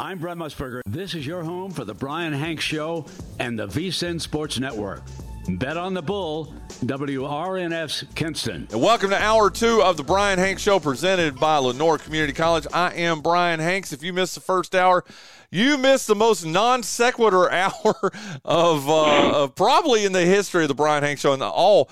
I'm Brent Musburger. This is your home for the Brian Hanks Show and the VSIN Sports Network. Bet on the Bull, WRNF's Kinston. And welcome to hour two of the Brian Hanks Show presented by Lenoir Community College. I am Brian Hanks. If you missed the first hour, you missed the most non sequitur hour of, uh, of probably in the history of the Brian Hanks Show and all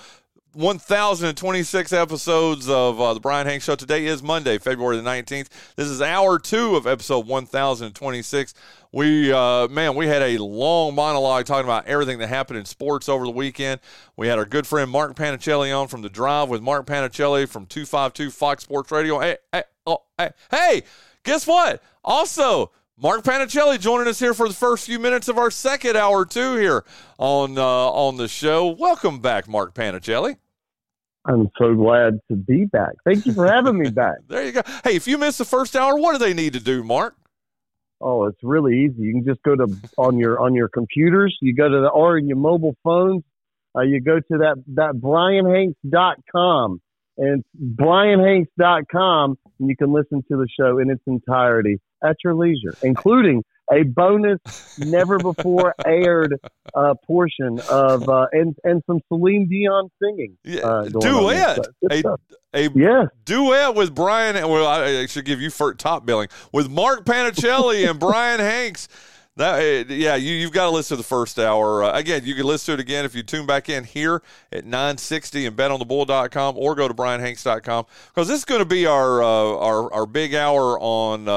1,026 episodes of uh, the Brian Hanks Show. Today is Monday, February the 19th. This is hour two of episode 1,026. We, uh, man, we had a long monologue talking about everything that happened in sports over the weekend. We had our good friend Mark Panichelli on from The Drive with Mark Panichelli from 252 Fox Sports Radio. Hey, hey, oh, hey, hey, guess what? Also, Mark Panichelli joining us here for the first few minutes of our second hour two here on uh, on the show. Welcome back, Mark Panichelli. I'm so glad to be back. Thank you for having me back. there you go. Hey, if you missed the first hour, what do they need to do, Mark? Oh, it's really easy. You can just go to on your on your computers. You go to the or your mobile phones. Uh, you go to that that brianhanks.com and brianhanks.com and you can listen to the show in its entirety at your leisure, including a bonus, never before aired uh, portion of uh, and and some Celine Dion singing. Uh, duet, a, a yeah. duet with Brian. Well, I should give you top billing with Mark Panichelli and Brian Hanks. That eh, yeah, you you've got to listen to the first hour. Uh, again, you can listen to it again if you tune back in here at 960 and betonthebull.com or go to brianhanks.com because this is going to be our uh, our our big hour on uh,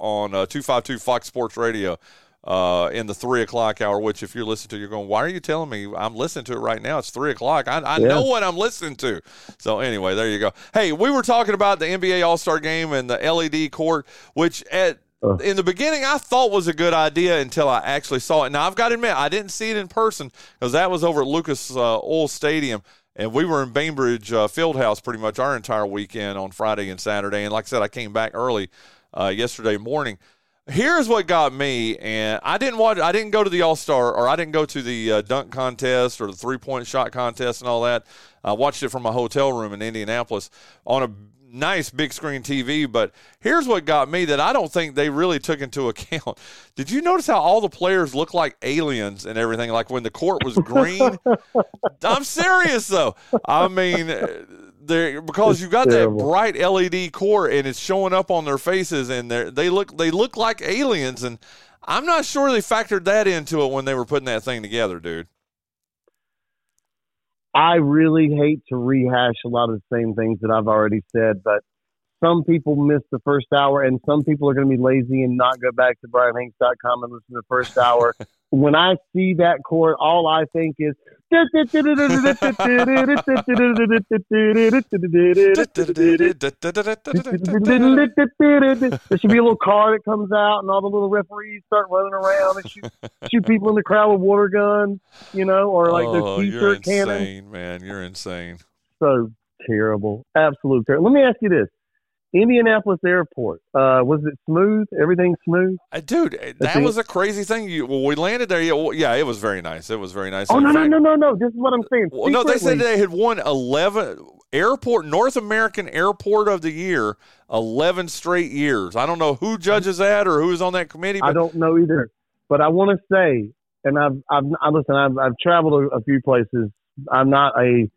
on uh, 252 Fox Sports Radio. Uh, in the three o'clock hour, which if you're listening to, you're going, why are you telling me I'm listening to it right now? It's three o'clock. I, I yeah. know what I'm listening to. So anyway, there you go. Hey, we were talking about the NBA All Star Game and the LED court, which at uh. In the beginning I thought was a good idea until I actually saw it. Now I've got to admit I didn't see it in person because that was over at Lucas uh, Oil Stadium, and we were in Gainbridge uh, Fieldhouse pretty much our entire weekend on Friday and Saturday. And like I said, I came back early uh, yesterday morning. Here's what got me, and I didn't watch. I didn't go to the All Star, or I didn't go to the uh, dunk contest or the three point shot contest and all that. I watched it from my hotel room in Indianapolis on a nice big screen TV. But here's what got me that I don't think they really took into account. Did you notice how all the players look like aliens and everything? Like when the court was green. I'm serious though. I mean, they because you got that bright LED court and it's showing up on their faces and they they look they look like aliens and. I'm not sure they factored that into it when they were putting that thing together, dude. I really hate to rehash a lot of the same things that I've already said, but some people miss the first hour, and some people are going to be lazy and not go back to BrianHanks.com and listen to the first hour. when I see that court, all I think is there should be a little car that comes out, and all the little referees start running around and shoot, shoot people in the crowd with water guns, you know, or like oh, those t-shirt you're insane, man. You're insane. So terrible, absolute terrible. Let me ask you this: Indianapolis Airport. Uh, was it smooth? Everything smooth? Uh, dude, that was a crazy thing. You, well, we landed there. Yeah, well, yeah, it was very nice. It was very nice. Oh, no, no, no, no, no. This is what I'm saying. Well, no, they said they had won 11 airport, North American Airport of the Year, 11 straight years. I don't know who judges that or who's on that committee. But- I don't know either. But I want to say, and I've, I've, I listen, I've, I've traveled a, a few places. I'm not a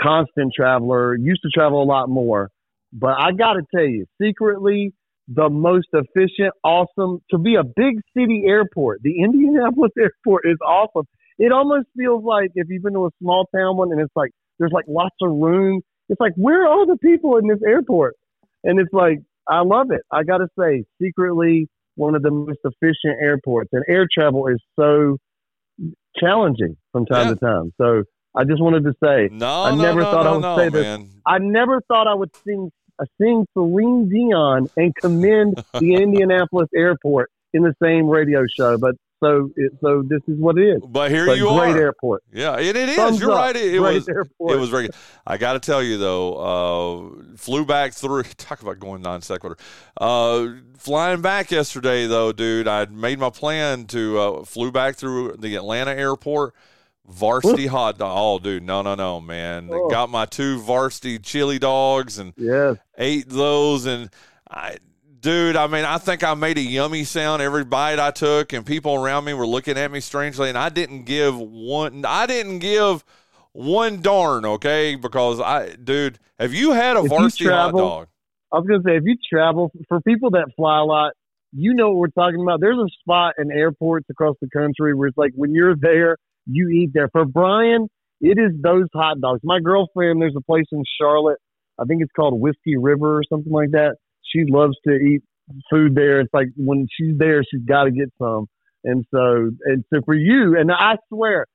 constant traveler, used to travel a lot more but I got to tell you, secretly, the most efficient, awesome to be a big city airport. The Indianapolis airport is awesome. It almost feels like if you've been to a small town one and it's like there's like lots of room. It's like where are all the people in this airport? And it's like I love it. I got to say, secretly one of the most efficient airports, and air travel is so challenging from time yeah. to time. So I just wanted to say, no, I no, never no, thought I would say man. this. I never thought I would sing sing Celine Dion and commend the Indianapolis airport in the same radio show. But so it, so this is what it is. But here but you great are. Great airport. Yeah, and it is. Thumbs You're up. right. It, it great was. Airport. It was very. I got to tell you though, uh, flew back through. Talk about going non sequitur. Uh, flying back yesterday though, dude. I made my plan to uh, flew back through the Atlanta airport. Varsity hot dog. Oh, dude, no, no, no, man. Oh. Got my two varsity chili dogs and Yes. ate those, and I Dude, I mean, I think I made a yummy sound every bite I took, and people around me were looking at me strangely, and I didn't give one. I didn't give one darn, okay? Because I, dude, have you had a if varsity travel, hot dog? I was gonna say, if you travel for people that fly a lot, you know what we're talking about. There's a spot in airports across the country where it's like when you're there, you eat there. For Brian, it is those hot dogs. My girlfriend, there's a place in Charlotte. I think it's called Whiskey River or something like that. She loves to eat food there. It's like when she's there, she's got to get some. And so, and so for you, and I swear,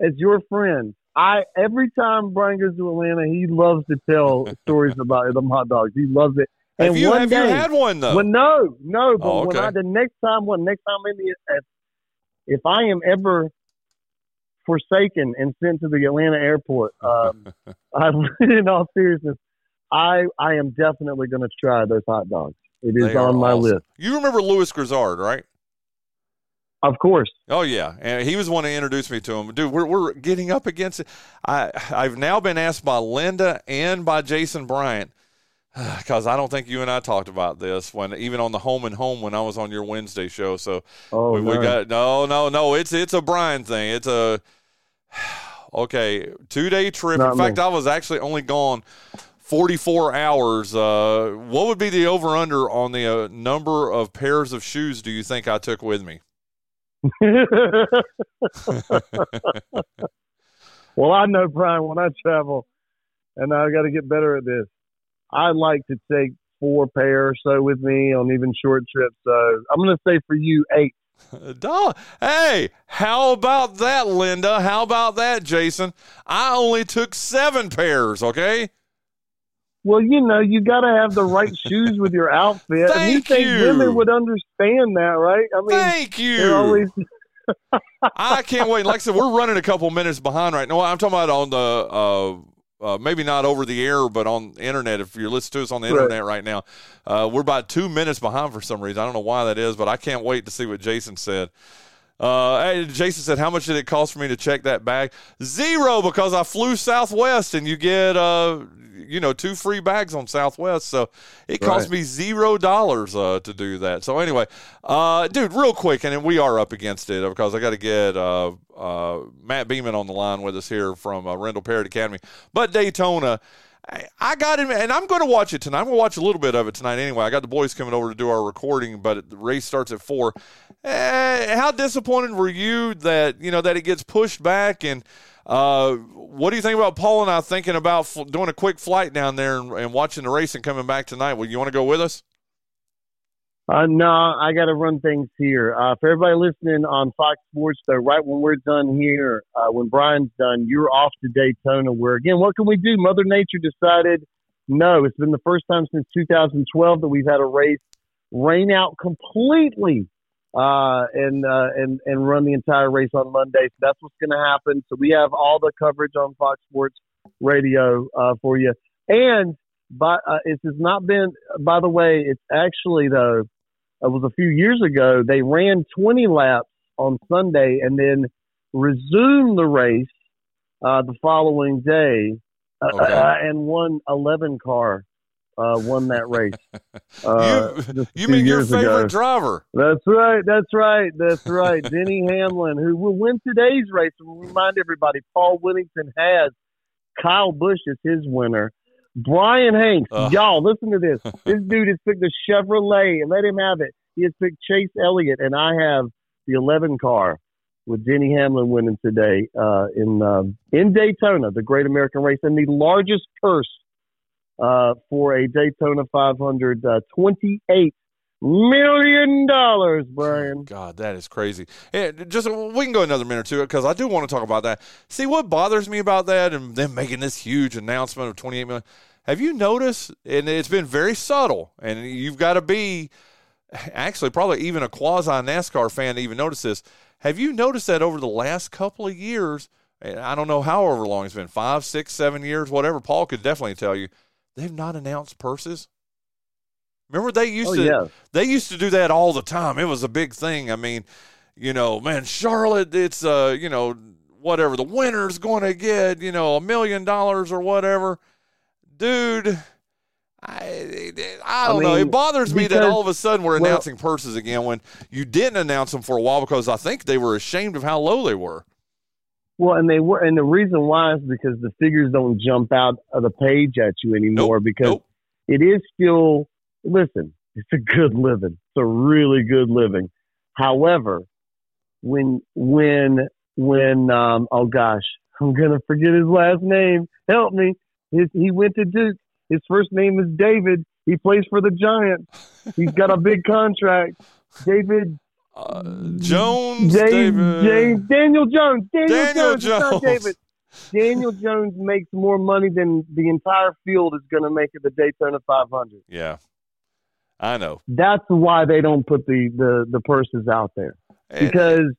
as your friend, I every time Brian goes to Atlanta, he loves to tell stories about them hot dogs. He loves it. And have you, one have day, you had one though? Well, no, no. But oh, okay. when I the next time, when next time in the if I am ever forsaken and sent to the Atlanta airport, um, I, in all seriousness, I I am definitely going to try those hot dogs. It is they on my awesome. list. You remember Lewis Grizzard, right? Of course. Oh yeah, and he was one to introduce me to him. Dude, we're we're getting up against it. I I've now been asked by Linda and by Jason Bryant because I don't think you and I talked about this when even on the home and home when I was on your Wednesday show. So oh, we, we got no no no. It's it's a Brian thing. It's a okay two day trip. Not In fact, me. I was actually only gone 44 hours. Uh, what would be the over under on the uh, number of pairs of shoes do you think I took with me? well, I know, Brian, when I travel, and I got to get better at this, I like to take four pair or so with me on even short trips. So I'm going to say for you, eight. hey, how about that, Linda? How about that, Jason? I only took seven pairs, okay? Well, you know, you got to have the right shoes with your outfit. Thank and you think you. women would understand that, right? I mean, thank you. Always... I can't wait. Like I said, we're running a couple minutes behind right now. I'm talking about on the. Uh, Uh, maybe not over the air, but on the internet. If you're listening to us on the right. internet right now, uh, we're about two minutes behind for some reason. I don't know why that is, but I can't wait to see what Jason said. Uh, hey, Jason said, "How much did it cost for me to check that bag? Zero, because I flew Southwest, and you get uh, you know two free bags on Southwest, so it cost right. me zero dollars uh, to do that. So anyway, uh, dude, real quick, and we are up against it because I got to get uh, uh, Matt Beaman on the line with us here from uh, Rendell Parrott Academy, but Daytona. I got him, and I'm going to watch it tonight. I'm going to watch a little bit of it tonight anyway. I got the boys coming over to do our recording, but the race starts at four. Eh, how disappointed were you that you know that it gets pushed back and uh, what do you think about Paul and I thinking about f- doing a quick flight down there and, and, watching the race and coming back tonight? Would you want to go with us? Uh, no, I got to run things here. Uh, for everybody listening on Fox Sports, though, right when we're done here, uh, when Brian's done, you're off to Daytona. Where again, what can we do? Mother Nature decided no. It's been the first time since 2012 that we've had a race rain out completely uh, and uh, and and run the entire race on Monday. So that's what's going to happen. So we have all the coverage on Fox Sports Radio uh, for you. And but uh, it has not been. By the way, it's actually though it was a few years ago. They ran 20 laps on Sunday and then resumed the race uh, the following day uh, okay. and won 11 car uh, won that race. Uh, you, you mean your favorite ago. driver? That's right. That's right. That's right. Denny Hamlin, who will win today's race. Remind everybody, Paul Whittington has Kyle Busch as his winner. Brian Hanks, y'all listen to this. This dude has picked a Chevrolet. And let him have it. He has picked Chase Elliott, and I have the 11 car with Denny Hamlin winning today uh, in uh, in Daytona, the Great American Race, and the largest purse uh, for a Daytona 500, uh, 28 million dollars, oh, Brian. God, that is crazy. And just we can go another minute or two because I do want to talk about that. See what bothers me about that and them making this huge announcement of 28 million. Have you noticed? And it's been very subtle, and you've got to be actually probably even a quasi NASCAR fan to even notice this. Have you noticed that over the last couple of years? I don't know however long it's been five, six, seven years, whatever. Paul could definitely tell you they've not announced purses. Remember they used oh, to yeah. they used to do that all the time. It was a big thing. I mean, you know, man, Charlotte, it's uh, you know, whatever the winner's going to get, you know, a million dollars or whatever. Dude, I, I don't I mean, know. It bothers me because, that all of a sudden we're announcing well, purses again when you didn't announce them for a while because I think they were ashamed of how low they were. Well, and they were, and the reason why is because the figures don't jump out of the page at you anymore nope, because nope. it is still. Listen, it's a good living. It's a really good living. However, when when when um oh gosh, I'm gonna forget his last name. Help me. His, he went to Duke. His first name is David. He plays for the Giants. He's got a big contract. David uh, Jones, James, David. James, Daniel Jones, Daniel, Daniel Jones, Jones. David. Daniel Jones makes more money than the entire field is going to make at the Daytona 500. Yeah, I know. That's why they don't put the the, the purses out there because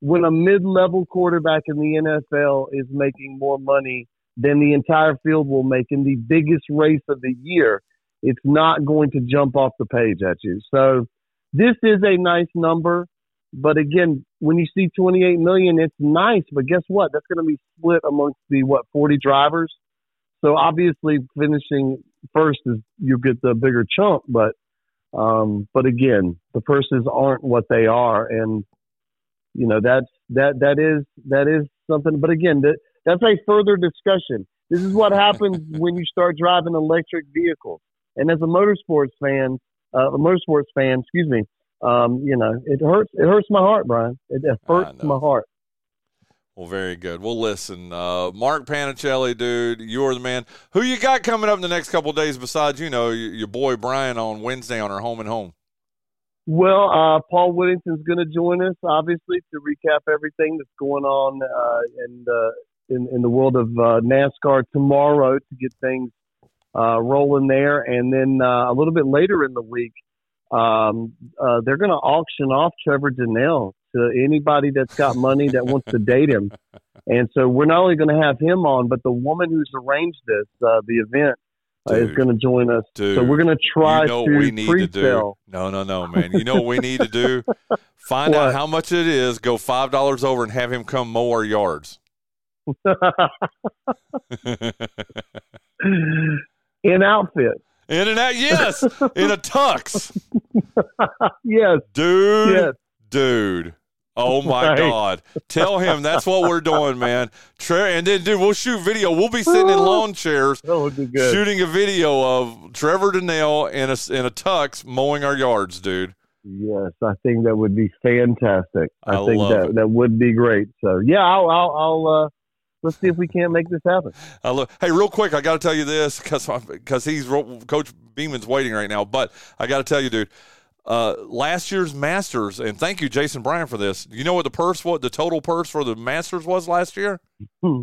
when a mid-level quarterback in the NFL is making more money than the entire field will make in the biggest race of the year, it's not going to jump off the page at you. So this is a nice number, but again, when you see 28 million, it's nice. But guess what? That's going to be split amongst the what 40 drivers. So obviously, finishing first is you get the bigger chunk, but um, but again, the purses aren't what they are, and you know that's that that is that is something. But again, that that's a further discussion. This is what happens when you start driving electric vehicles. And as a motorsports fan, uh, a motorsports fan, excuse me, um, you know, it hurts. It hurts my heart, Brian. It, it hurts my heart. Well, very good. Well, listen, uh, Mark Panichelli, dude, you're the man. Who you got coming up in the next couple days besides, you know, your, your boy Brian on Wednesday on our home and home? Well, uh, Paul Whittington's going to join us, obviously, to recap everything that's going on uh, in, the, in, in the world of uh, NASCAR tomorrow to get things uh, rolling there. And then uh, a little bit later in the week, um, they're going to auction off Trevor Danell to anybody that's got money that wants to date him. And so we're not only going to have him on, but the woman who's arranged this, uh, the event, uh, is going to join us. Dude, so we're going to try you know to we need to do. No, no, no, man. You know what we need to do? Find out how much it is. Go five dollars over and have him come mow our yards. in outfit. In and out, yes, in a tux. yes, dude. Yes, dude. Oh my right. God! Tell him that's what we're doing, man. Tre- and then, dude, we'll shoot video. We'll be sitting in lawn chairs, shooting a video of Trevor Danell in a in a tux mowing our yards, dude. Yes, I think that would be fantastic. I, I think that it. that would be great. So yeah, I'll I'll, I'll uh, let's see if we can't make this happen. I love, hey, real quick, I got to tell you this because because he's Coach Beaman's waiting right now. But I got to tell you, dude, uh, last year's Masters, and thank you, Jason Bryan, for this. You know what the purse, what the total purse for the Masters was last year? Hmm.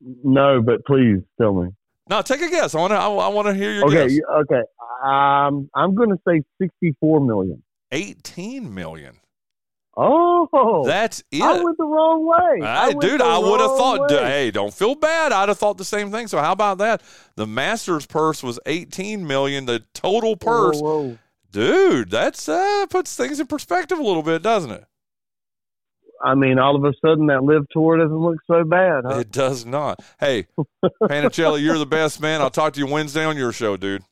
No, but please tell me. No, take a guess. I want to. I, I want to hear your okay, guess. Okay, um, I'm going to say 64 million. 18 million. Oh, that's it. I went the wrong way. I, dude, I would have thought. Way. Hey, don't feel bad. I'd have thought the same thing. So how about that? The Masters purse was eighteen million. The total purse, whoa, whoa. Dude, that's uh, puts things in perspective a little bit, doesn't it? I mean, all of a sudden that LIV tour doesn't look so bad. Huh? It does not. Hey, Panichelli, you're the best man. I'll talk to you Wednesday on your show, dude.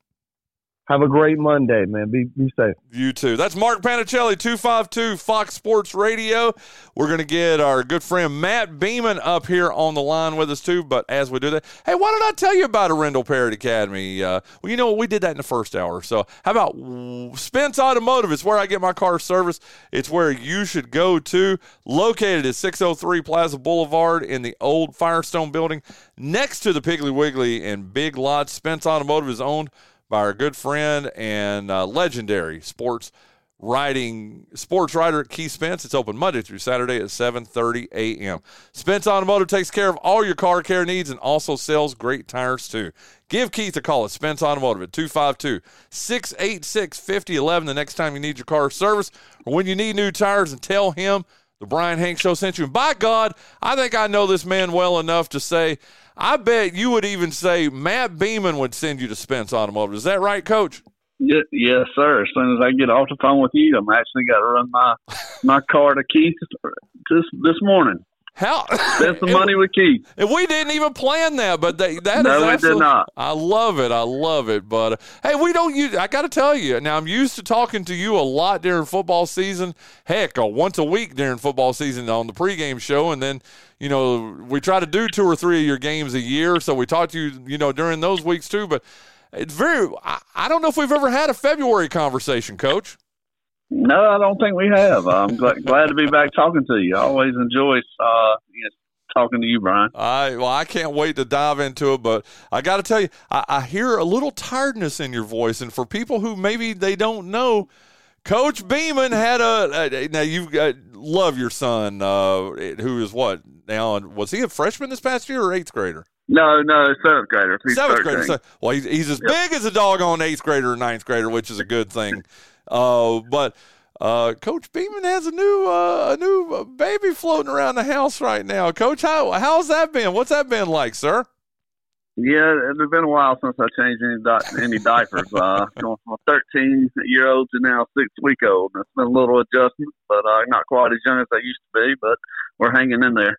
Have a great Monday, man. Be be safe. You too. That's Mark Panichelli, 252 Fox Sports Radio. We're going to get our good friend Matt Beaman up here on the line with us, too. But as we do that, hey, why don't I tell you about Arendell Parrott Academy? Uh, well, you know, what? we did that in the first hour. So, how about Spence Automotive? It's where I get my car service. It's where you should go to. Located at 603 Plaza Boulevard in the old Firestone building next to the Piggly Wiggly and Big Lots. Spence Automotive is owned by our good friend and uh, legendary sports writing sports writer Keith Spence. It's open Monday through Saturday at 7:30 a.m. Spence Automotive takes care of all your car care needs and also sells great tires too. Give Keith a call at Spence Automotive at 252-686-5011 the next time you need your car service or when you need new tires and tell him the Brian Hank show sent you. And by God, I think I know this man well enough to say I bet you would even say Matt Beaman would send you to Spence Automotive. Is that right, Coach? Yeah, yes, sir. As soon as I get off the phone with you, I'm actually got to run my my car to Keith this this morning. How that's the money with Keith? And we didn't even plan that, but they, that no, is we did not. I love it. I love it. But uh, hey, we don't use. I got to tell you now. I'm used to talking to you a lot during football season. Heck, uh, once a week during football season on the pregame show, and then you know we try to do two or three of your games a year. So we talk to you, you know, during those weeks too. But it's very. I, I don't know if we've ever had a February conversation, Coach. No, I don't think we have. I'm glad, glad to be back talking to you. I always enjoy uh, you know, talking to you, Brian. I well, I can't wait to dive into it, but I got to tell you, I, I, hear a little tiredness in your voice, and for people who maybe they don't know, Coach Beaman had a, a now you love your son, uh, who is what now? Was he a freshman this past year or eighth grader? No, no, seventh grader. He's seventh 13. grader. So, well, he's, he's as yep. big as a doggone eighth grader or ninth grader, which is a good thing. Uh, but uh, Coach Beaman has a new uh, a new baby floating around the house right now. Coach, how how's that been? What's that been like, sir? Yeah, it's been a while since I changed any di- any diapers. Uh, going from a 13 year old to now six week old. It's been a little adjustment, but uh, not quite as young as I used to be. But we're hanging in there.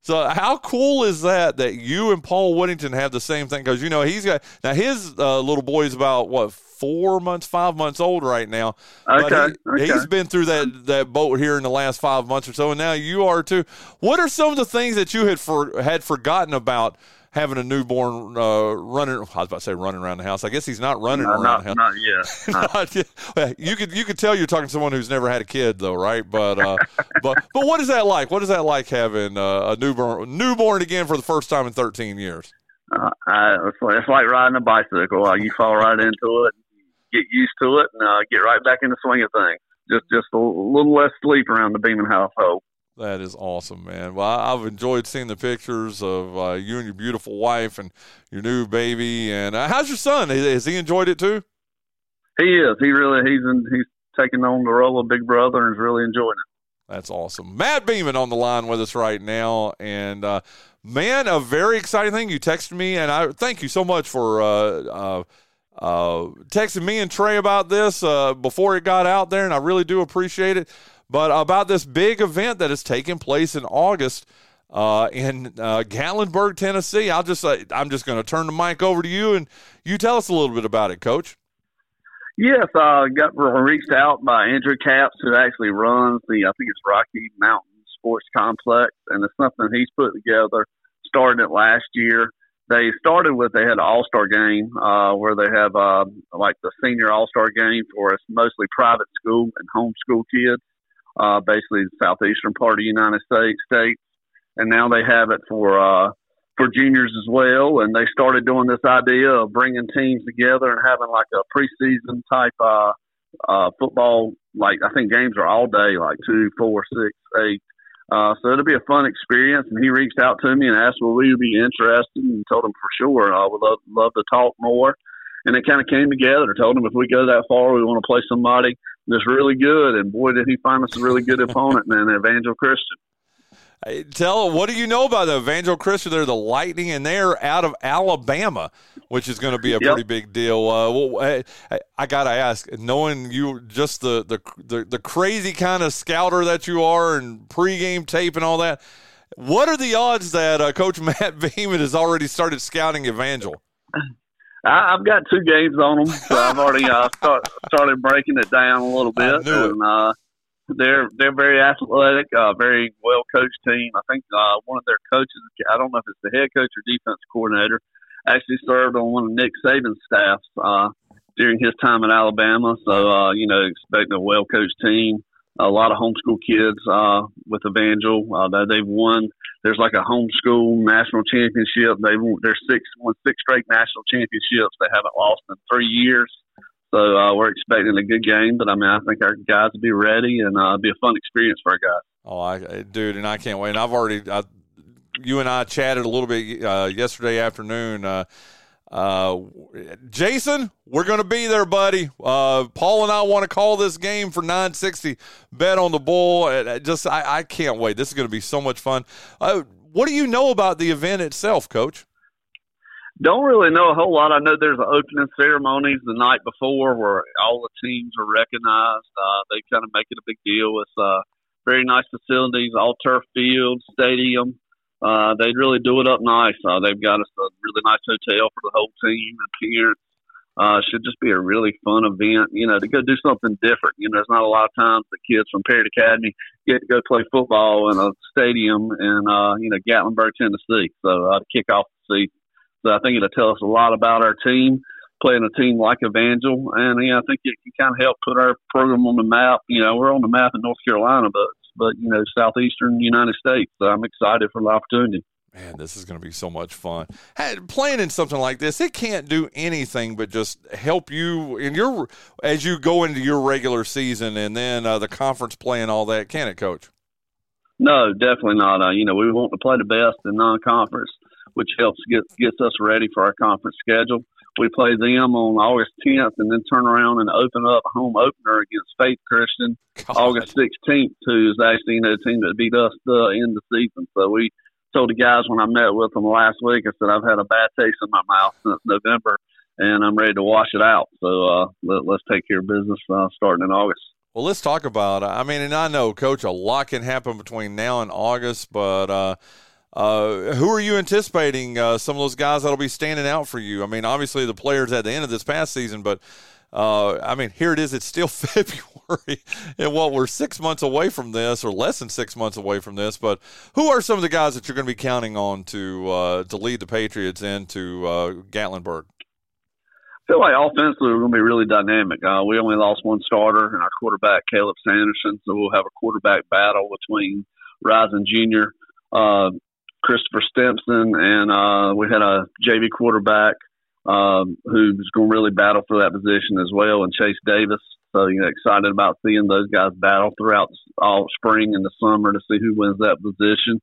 So how cool is that that you and Paul Whittington have the same thing? Because you know he's got now his uh, little boy is about what four months, five months old right now. Okay, but he, okay. he's been through that that boat here in the last five months or so, and now you are too. What are some of the things that you had for had forgotten about having a newborn uh, running. I was about to say running around the house. I guess he's not running no, around not, the house. Not yet. not yet. You could you could tell you're talking to someone who's never had a kid though, right? But uh, but but what is that like? What is that like having uh, a newborn newborn again for the first time in 13 years? Uh, I, it's, like, it's like riding a bicycle. You fall right into it, get used to it, and uh, get right back in the swing of things. Just just a little less sleep around the Beaman household. That is awesome, man. Well, I've enjoyed seeing the pictures of uh, you and your beautiful wife and your new baby. And uh, how's your son? Has he enjoyed it too? He is. He really he's in, he's taking on the role of big brother and is really enjoying it. That's awesome. Matt Beaman on the line with us right now, and uh, man, a very exciting thing. You texted me, and I thank you so much for uh, uh, uh, texting me and Trey about this before it got out there, and I really do appreciate it but about this big event that is taking place in August uh, in uh, Gatlinburg, Tennessee. I'll just uh, I'm just going to turn the mic over to you and you tell us a little bit about it, Coach. Yes, I uh, got reached out by Andrew Capps, who actually runs the I think it's Rocky Mountain Sports Complex, and it's something he's put together. Started it last year. They started with they had an All Star game uh, where they have uh, like the senior All Star game for us, mostly private school and homeschool kids uh, basically the southeastern part of the United States states, and now they have it for uh, for juniors as well. And they started doing this idea of bringing teams together and having like a preseason type uh, uh, football. Like I think games are all day, like two, four, six, eight. Uh, so it'll be a fun experience. And he reached out to me and asked, "Will we be interested?" And told him for sure. I would love love to talk more. And it kind of came together. Told him if we go that far, we want to play somebody that's really good. And boy, did he find us a really good opponent, man, Evangel Christian. Tell what do you know about the Evangel Christian? They're the Lightning, and they're out of Alabama, which is going to be a yep. pretty big deal. Uh, well, I, I got to ask, knowing you just the, the the the crazy kind of scouter that you are, and pregame tape and all that, what are the odds that uh, Coach Matt Beaman has already started scouting Evangel? I, have got two games on them, so I've already uh, start, started breaking it down a little bit. and uh, they're they're very athletic, uh, very well coached team. I think uh, one of their coaches, I don't know if it's the head coach or defense coordinator, actually served on one of Nick Saban's staffs uh, during his time at Alabama. So uh, you know, expecting a well coached team a lot of homeschool kids uh, with Evangel. Uh, they've won. There's like a homeschool national championship. They won, they're six won six straight national championships. They haven't lost in three years. So uh, we're expecting a good game. But I mean, I think our guys will be ready, and uh, it'll be a fun experience for our guys. Oh, I, dude, and I can't wait. And I've already, I, you and I chatted a little bit uh, yesterday afternoon. Uh, uh, Jason, we're going to be there, buddy. Uh, Paul and I want to call this game for 960. Bet on the bull. Just, I, I can't wait. This is going to be so much fun. Uh, what do you know about the event itself, Coach? Don't really know a whole lot. I know there's an opening ceremonies the night before where all the teams are recognized. Uh, they kind of make it a big deal. It's uh, very nice facilities, all turf field, stadium. Uh, they really do it up nice. Uh, they've got us a really nice hotel for the whole team and parents. Uh, should just be a really fun event, you know, to go do something different. You know, there's not a lot of times that kids from Parrott Academy get to go play football in a stadium in, uh, you know, Gatlinburg, Tennessee. So uh, to kick off the season. So I think it'll tell us a lot about our team, playing a team like Evangel. And, yeah, I think it can kind of help put our program on the map. You know, we're on the map in North Carolina, but, but you know, southeastern United States. So I'm excited for the opportunity. Man, this is going to be so much fun. Hey, playing in something like this, it can't do anything but just help you in your as you go into your regular season and then uh, the conference play and all that, can it, Coach? No, definitely not. Uh, you know, we want to play the best in non-conference, which helps get gets us ready for our conference schedule. We play them on August 10th, and then turn around and open up a home opener against Faith Christian God. August 16th, who is actually you know, the team that beat us uh, in the season. So we told the guys when I met with them last week, I said I've had a bad taste in my mouth since November, and I'm ready to wash it out. So uh, let, us take care of business uh, starting in August. Well, let's talk about. I mean, and I know, Coach, a lot can happen between now and August, but. Uh, uh, who are you anticipating? Uh, some of those guys that'll be standing out for you. I mean, obviously the players at the end of this past season, but uh, I mean, here it is. It's still February, and what we're six months away from this, or less than six months away from this. But who are some of the guys that you're going to be counting on to uh, to lead the Patriots into uh, Gatlinburg? I feel like offensively we're going to be really dynamic. Uh, we only lost one starter, and our quarterback Caleb Sanderson, so we'll have a quarterback battle between Rising Junior, uh, Christopher Stimson, and uh, we had a JV quarterback um, who's going to really battle for that position as well, and Chase Davis. So, you know, excited about seeing those guys battle throughout all spring and the summer to see who wins that position.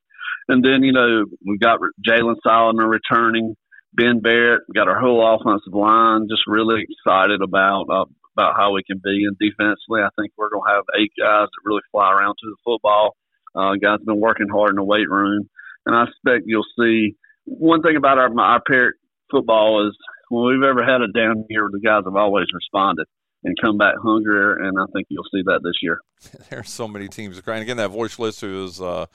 And then, you know, we've got Jalen Solomon returning, Ben Barrett, we got our whole offensive line. Just really excited about uh, about how we can be. And defensively, I think we're going to have eight guys that really fly around to the football. Uh, guys have been working hard in the weight room, and I expect you'll see one thing about our our Parrott football is when we've ever had a down year, the guys have always responded and come back hungrier, and I think you'll see that this year. There's so many teams. And again, that voice list who is uh,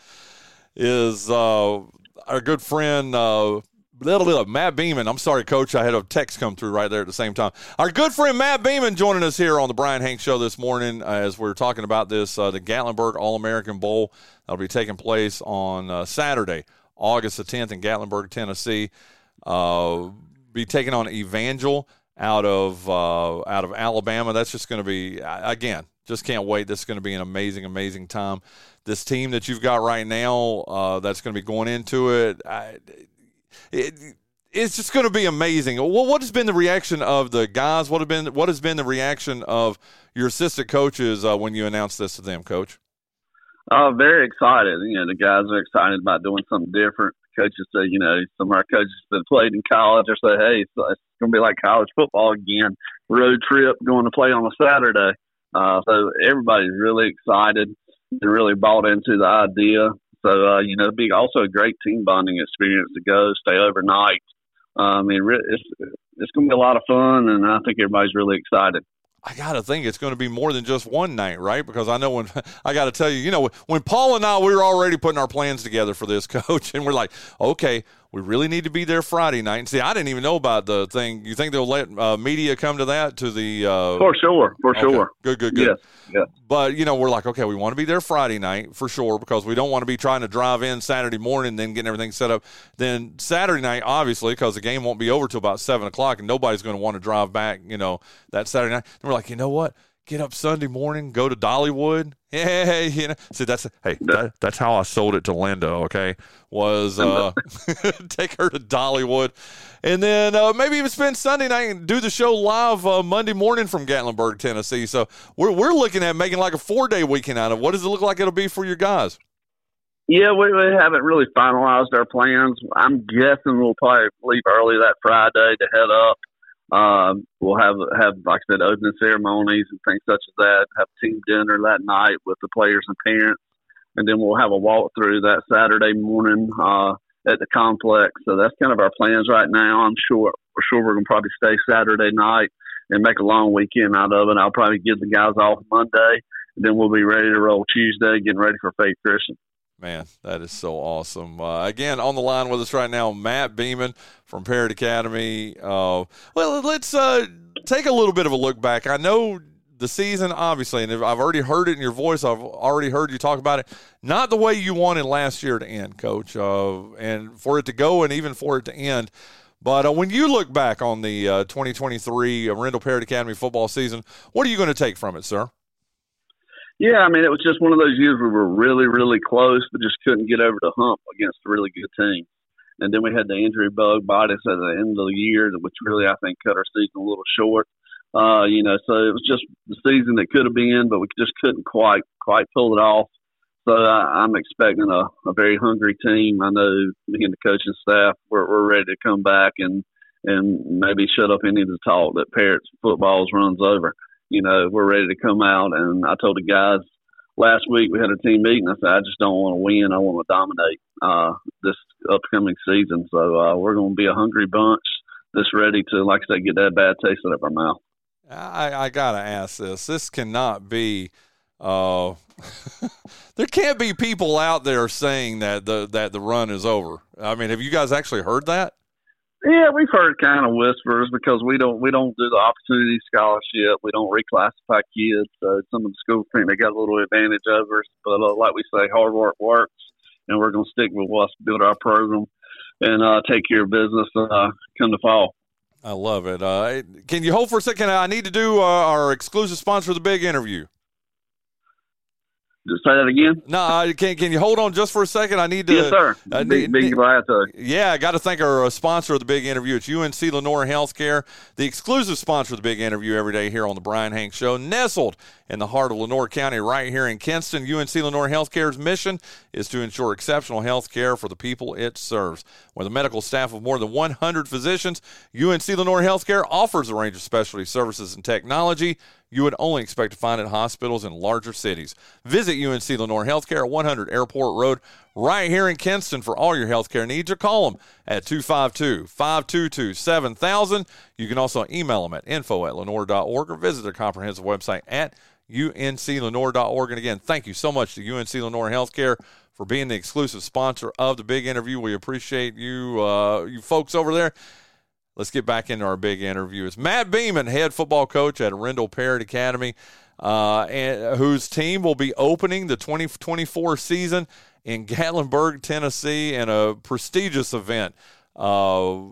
is uh, our good friend. Uh, little bit of Matt Beaman. I'm sorry, Coach. I had a text come through right there at the same time. Our good friend Matt Beaman joining us here on the Brian Hank Show this morning as we're talking about this uh, the Gatlinburg All American Bowl that'll be taking place on uh, Saturday, August the 10th in Gatlinburg, Tennessee. Uh, be taking on Evangel out of uh, out of Alabama. That's just going to be again. Just can't wait. This is going to be an amazing, amazing time. This team that you've got right now, uh, that's going to be going into it, I, it it's just going to be amazing. What, what has been the reaction of the guys? What have been what has been the reaction of your assistant coaches uh, when you announced this to them, Coach? Uh, very excited. You know, the guys are excited about doing something different coaches say, you know, some of our coaches that played in college or say, hey, it's, it's going to be like college football again, road trip, going to play on a Saturday. Uh, so everybody's really excited and really bought into the idea. So, uh, you know, it'd be also a great team bonding experience to go stay overnight. Uh, I mean, it's, it's going to be a lot of fun, and I think everybody's really excited. I got to think it's going to be more than just one night, right? Because I know when I got to tell you, you know, when Paul and I we were already putting our plans together for this coach, and we're like, okay, we really need to be there Friday night. And see, I didn't even know about the thing. You think they'll let uh, media come to that to the? Uh, for sure, for okay. sure. Good, good, good. Yeah, yes. But you know, we're like, okay, we want to be there Friday night for sure because we don't want to be trying to drive in Saturday morning, then getting everything set up. Then Saturday night, obviously, because the game won't be over till about seven o'clock, and nobody's going to want to drive back. You know, that Saturday night. And we're like, you know what? Get up Sunday morning, go to Dollywood. Yeah, you know. See, that's hey, that, that's how I sold it to Linda. Okay, was uh, take her to Dollywood, and then uh, maybe even spend Sunday night and do the show live uh, Monday morning from Gatlinburg, Tennessee. So we're we're looking at making like a four day weekend out of. What does it look like it'll be for your guys? Yeah, we, we haven't really finalized our plans. I'm guessing we'll probably leave early that Friday to head up um, we'll have have like I said, opening ceremonies and things such as that. Have team dinner that night with the players and parents, and then we'll have a walkthrough that Saturday morning uh, at the complex. So that's kind of our plans right now. I'm sure for sure we're gonna probably stay Saturday night and make a long weekend out of it. I'll probably give the guys off Monday and then we'll be ready to roll Tuesday, getting ready for Faith Christian. Man, that is so awesome. Uh, again, on the line with us right now, Matt Beaman from Parrott Academy. Uh, well, let's uh, take a little bit of a look back. I know the season, obviously, and I've already heard it in your voice. I've already heard you talk about it. Not the way you wanted last year to end, Coach, uh, and for it to go and even for it to end. But uh, when you look back on the uh, 2023 Rendell Parrott Academy football season, what are you going to take from it, sir? Yeah, I mean, it was just one of those years we were really, really close, but just couldn't get over the hump against a really good team. And then we had the injury bug bite us at the end of the year, which really, I think, cut our season a little short. Uh, you know, so it was just the season that could have been, but we just couldn't quite, quite pull it off. So I, I'm expecting a, a very hungry team. I know me and the coaching staff, we're, we're ready to come back and, and maybe shut up any of the talk that Parrott's footballs runs over you know, we're ready to come out. And I told the guys last week we had a team meeting. I said, I just don't want to win. I want to dominate uh, this upcoming season. So uh, we're going to be a hungry bunch that's ready to, like I said, get that bad taste out of our mouth. I, I got to ask this. This cannot be. Uh, there can't be people out there saying that the that the run is over. I mean, have you guys actually heard that? Yeah, we've heard kind of whispers because we don't we don't do the opportunity scholarship. We don't reclassify kids. So some of the schools think they got a little advantage over us. But uh, like we say, hard work works, and we're going to stick with what's build our program and uh, take care of business uh, come the fall. I love it. Uh, can you hold for a second? I need to do uh, our exclusive sponsor of the big interview. Just say that again. No, can can you hold on just for a second? I need to. Yes, sir. I need, be glad to. Yeah, I got to thank our uh, sponsor of the big interview. It's UNC Lenoir Healthcare, the exclusive sponsor of the big interview every day here on the Brian Hanks Show, nestled in the heart of Lenoir County, right here in Kinston. UNC Lenoir Healthcare's mission is to ensure exceptional health care for the people it serves. With a medical staff of more than 100 physicians, UNC Lenoir Healthcare offers a range of specialty services and technology you would only expect to find at hospitals in larger cities. Visit UNC Lenoir Healthcare at 100 Airport Road, right here in Kinston, for all your healthcare needs, or call them at 252 522 7000. You can also email them at info at lenoir.org or visit their comprehensive website at unclenoir.org. And again, thank you so much to UNC Lenoir Healthcare for being the exclusive sponsor of the big interview. We appreciate you, uh, you folks over there. Let's get back into our big interview. It's Matt Beaman, head football coach at Rendell Parrott Academy, uh, and whose team will be opening the 2024 season in Gatlinburg, Tennessee, in a prestigious event. Uh,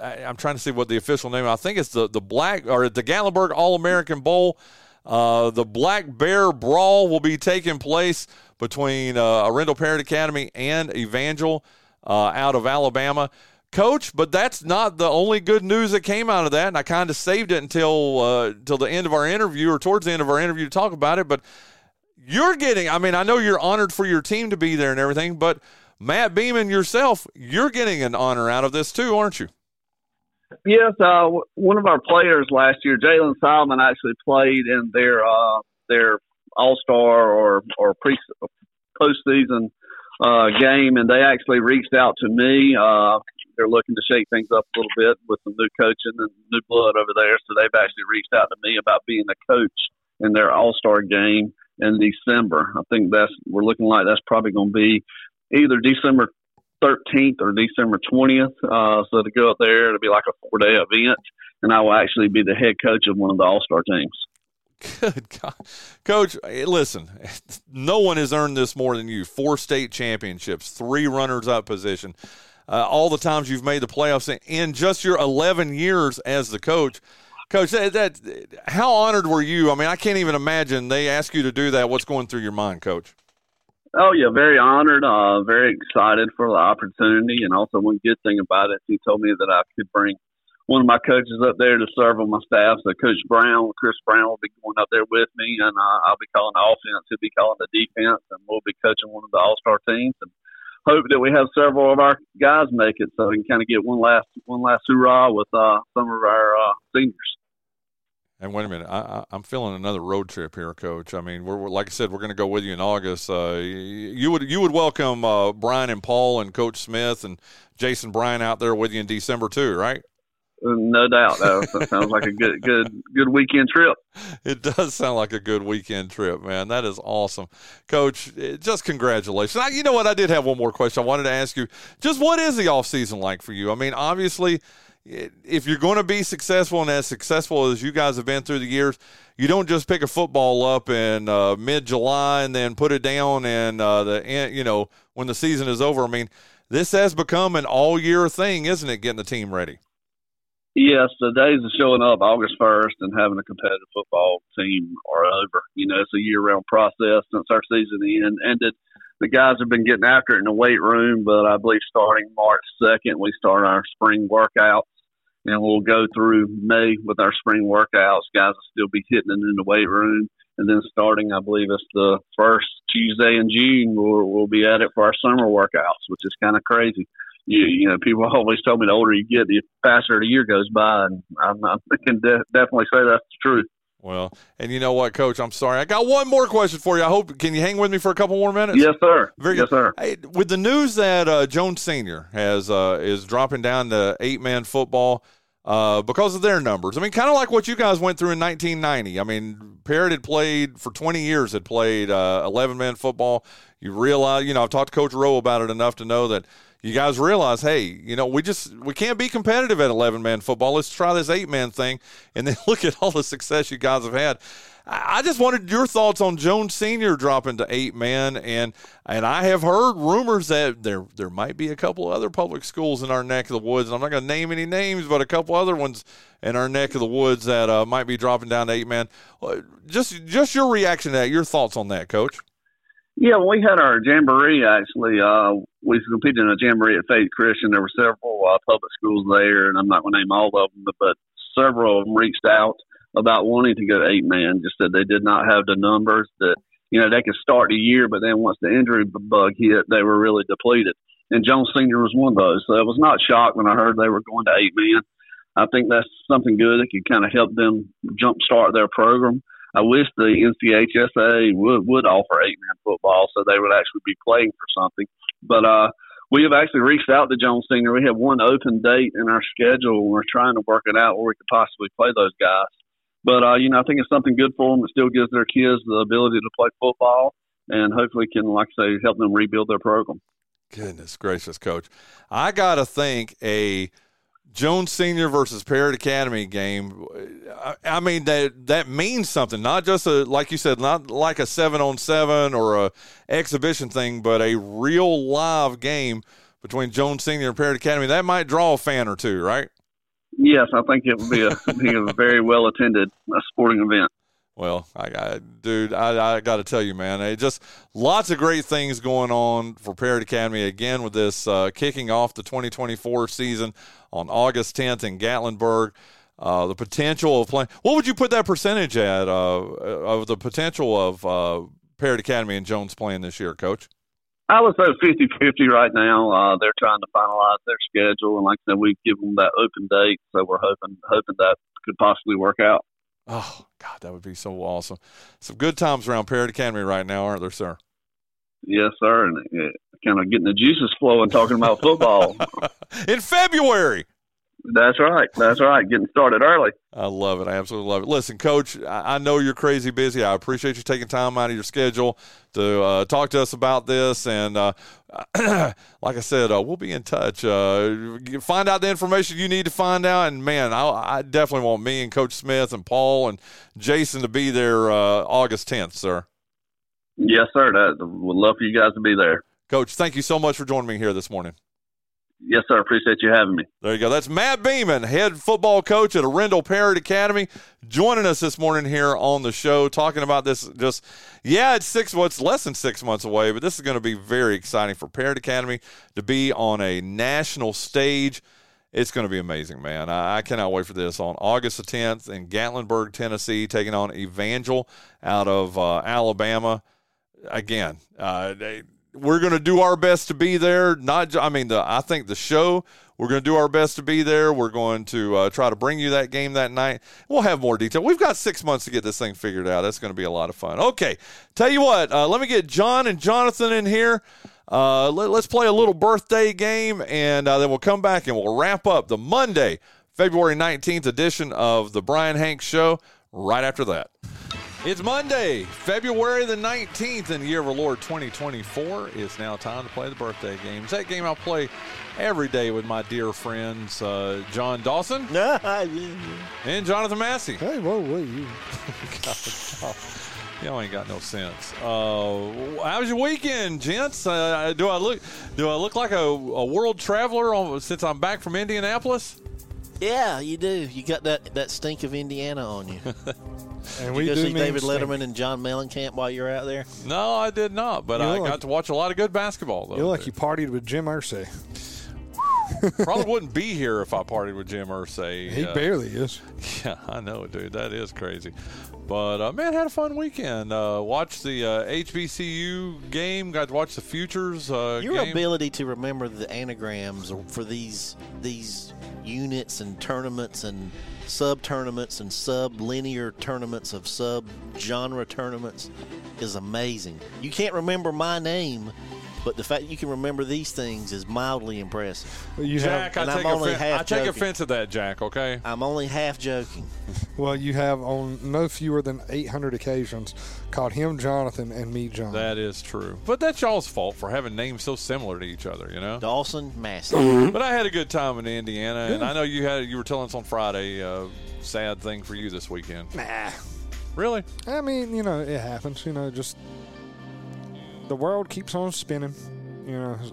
I, am trying to see what the official name. I think it's the the Black or the Gatlinburg All American Bowl. Uh, the Black Bear Brawl will be taking place between uh, Rendell Parrott Academy and Evangel uh, out of Alabama coach. But that's not the only good news that came out of that, and I kind of saved it until uh, until the end of our interview or towards the end of our interview to talk about it. But you're getting, I mean, I know you're honored for your team to be there and everything, but Matt Beaman yourself, you're getting an honor out of this too, aren't you? Yes, uh, one of our players last year, Jalen Solomon, actually played in their uh, their All Star or or pre postseason uh, game, and they actually reached out to me. Uh, they're looking to shake things up a little bit with some new coaching and new blood over there. So they've actually reached out to me about being a coach in their All Star game in December. I think that's we're looking like that's probably going to be either December 13th or December 20th. Uh, so to go up there, it'll be like a four day event, and I will actually be the head coach of one of the All Star teams. Good God. Coach, listen, no one has earned this more than you. Four state championships, three runners up position uh, all the times you've made the playoffs in just your 11 years as the coach. Coach, that, that, how honored were you? I mean, I can't even imagine they ask you to do that. What's going through your mind, Coach? Oh yeah, very honored, uh, very excited for the opportunity, and also one good thing about it, he told me that I could bring one of my coaches up there to serve on my staff. So Coach Brown, Chris Brown, will be going up there with me, and uh, I'll be calling the offense. He'll be calling the defense, and we'll be coaching one of the All Star teams. And hope that we have several of our guys make it so we can kind of get one last one last hurrah with uh, some of our uh, seniors. And wait a minute, I, am feeling another road trip here, Coach. I mean, we're, we're like I said, we're going to go with you in August. Uh, you would you would welcome uh, Brian and Paul and Coach Smith and Jason Bryan out there with you in December too, right? No doubt. That sounds like a good, good, good weekend trip. It does sound like a good weekend trip, man. That is awesome, Coach. Eh, just congratulations. I, you know what? I did have one more question. I wanted to ask you. Just what is the off season like for you? I mean, obviously, if you're going to be successful and as successful as you guys have been through the years, you don't just pick a football up in uh, mid July and then put it down and uh, the you know when the season is over. I mean, this has become an all year thing, isn't it? Getting the team ready. Yes, the days of showing up August first and having a competitive football team are over. You know, it's a year round process since our season end ended. The guys have been getting after it in the weight room, but I believe starting March second, we start our spring workouts, and we'll go through May with our spring workouts. Guys will still be hitting it in the weight room, and then starting, I believe it's the first Tuesday in June, we'll, we'll be at it for our summer workouts, which is kind of crazy. You, you know, people always tell me the older you get, the faster the year goes by, and I'm, I can de- definitely say that's the truth. Well, and you know what, Coach? I'm sorry. I got one more question for you. I hope can you hang with me for a couple more minutes? Yes, sir. Very yes, good. sir. Hey, with the news that uh, Jones Senior has uh, is dropping down to eight man football uh, because of their numbers. I mean, kind of like what you guys went through in 1990. I mean, Parrott had played for 20 years, had played uh, 11 man football. You realize, you know, I've talked to Coach Rowe about it enough to know that you guys realize, hey, you know, we just we can't be competitive at 11 man football. Let's try this eight man thing, and then look at all the success you guys have had. I just wanted your thoughts on Jones Senior dropping to eight man, and and I have heard rumors that there there might be a couple other public schools in our neck of the woods. And I'm not going to name any names, but a couple other ones in our neck of the woods that uh, might be dropping down to eight man. Uh, just just your reaction to that, your thoughts on that, Coach. Yeah, we had our jamboree actually. Uh, we competed in a jamboree at Faith Christian. There were several uh, public schools there, and I'm not going to name all of them, but, several of them reached out about wanting to go eight man. Just said they did not have the numbers that you know they could start the year, but then once the injury bug hit, they were really depleted. And Jones Senior was one of those. So I was not shocked when I heard they were going to eight man. I think that's something good that could kind of help them jumpstart their program. I wish the NCHSAA would would offer eight man football so they would actually be playing for something. But uh, we have actually reached out to Jones Senior. We have one open date in our schedule, and we're trying to work it out where we could possibly play those guys. But uh, you know, I think it's something good for them. It still gives their kids the ability to play football, and hopefully can, like I say, help them rebuild their program. Goodness gracious, coach! I gotta think a Jones Senior versus Parrott Academy game. I, I, mean that that means something. Not just a like you said, not like a seven on seven or a exhibition thing, but a real live game between Jones Senior and Parrott Academy. That might draw a fan or two, right? Yes, I think it would be a, be a very well attended sporting event. Well, I, I dude, I, I got to tell you, man, it just lots of great things going on for Parrott Academy again with this uh, kicking off the 2024 season on August 10th in Gatlinburg. Uh, the potential of playing. What would you put that percentage at uh, of the potential of uh, Parrott Academy and Jones playing this year, Coach? I would say 50 50 right now. Uh, they're trying to finalize their schedule, and like I said, we give them that open date, so we're hoping hoping that could possibly work out. Oh God, that would be so awesome! Some good times around Parrott Academy right now, aren't there, sir? Yes, sir, and uh, kind of getting the juices flowing, talking about football in February. That's right. That's right. Getting started early. I love it. I absolutely love it. Listen, Coach, I know you're crazy busy. I appreciate you taking time out of your schedule to uh, talk to us about this. And uh, like I said, uh, we'll be in touch. Uh, find out the information you need to find out. And man, I, I, definitely want me and Coach Smith and Paul and Jason to be there uh, August 10th, sir. Yes, sir. That, would love for you guys to be there. Coach, thank you so much for joining me here this morning. Yes, sir. Appreciate you having me. There you go. That's Matt Beaman, head football coach at Arendell Parrott Academy, joining us this morning here on the show, talking about this. Just yeah, it's six. Well, it's less than six months away, but this is going to be very exciting for Parrott Academy to be on a national stage. It's going to be amazing, man. I, I cannot wait for this on August the 10th in Gatlinburg, Tennessee, taking on Evangel out of uh, Alabama. Again, uh, they, we're going to do our best to be there. Not, I mean, the I think the show we're going to do our best to be there. We're going to uh, try to bring you that game that night. We'll have more detail. We've got six months to get this thing figured out. That's going to be a lot of fun. Okay, tell you what. Uh, let me get John and Jonathan in here. Uh, let, us play a little birthday game, and uh, then we'll come back and we'll wrap up the Monday February 19th edition of the Brian Hanks Show right after that. It's Monday, February the 19th in the year of our Lord 2024. It's now time to play the birthday games. That game I'll play every day with my dear friends uh, John Dawson and Jonathan Massey. Hey, whoa, whoa, you. Y'all ain't got no sense. Uh, how was your weekend, gents? Uh, do I look do I look like a, a world traveler on, since I'm back from Indianapolis? Yeah, you do. You got that, that stink of Indiana on you. And Did we you go do see David mean Letterman and John Mellencamp while you're out there? No, I did not, but You I look got like- to watch a lot of good basketball. Though. You look like you partied with Jim Irsay. Probably wouldn't be here if I partied with Jim Irsay. He Uh, barely is. Yeah, I know, dude. That is crazy. But uh, man, had a fun weekend. Uh, watched the uh, HBCU game. Got to watch the futures. Uh, Your game. ability to remember the anagrams for these these units and tournaments and sub tournaments and sub linear tournaments of sub genre tournaments is amazing. You can't remember my name, but the fact you can remember these things is mildly impressive. Well, you Jack, have and I I'm take, only offense, half I take joking. offense at that, Jack. Okay. I'm only half joking. Well, you have on no fewer than 800 occasions called him Jonathan and me John. That is true. But that's y'all's fault for having names so similar to each other, you know? Dawson Massey. But I had a good time in Indiana, and I know you had you were telling us on Friday uh, sad thing for you this weekend. nah. Really? I mean, you know, it happens. You know, just the world keeps on spinning. You know, as,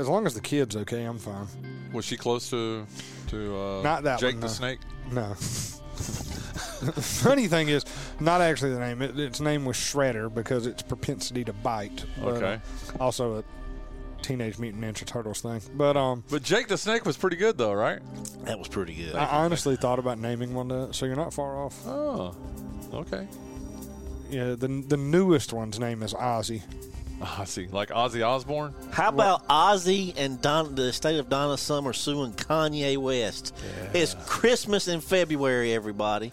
as long as the kid's okay, I'm fine. Was she close to to uh, Not that Jake one, the no. Snake? No. The funny thing is, not actually the name. It, its name was Shredder because it's propensity to bite. But, Okay. uh, also a Teenage Mutant Ninja Turtles thing. But um, But Jake the Snake was pretty good though, right? That was pretty good. I honestly thought about naming one that, so you're not far off. Oh, okay. Yeah, the the newest one's name is Ozzy. Ozzy, like Ozzy Osbourne. How about Ozzy and Don, the state of Donna Summer suing Kanye West? It's Christmas in February, everybody.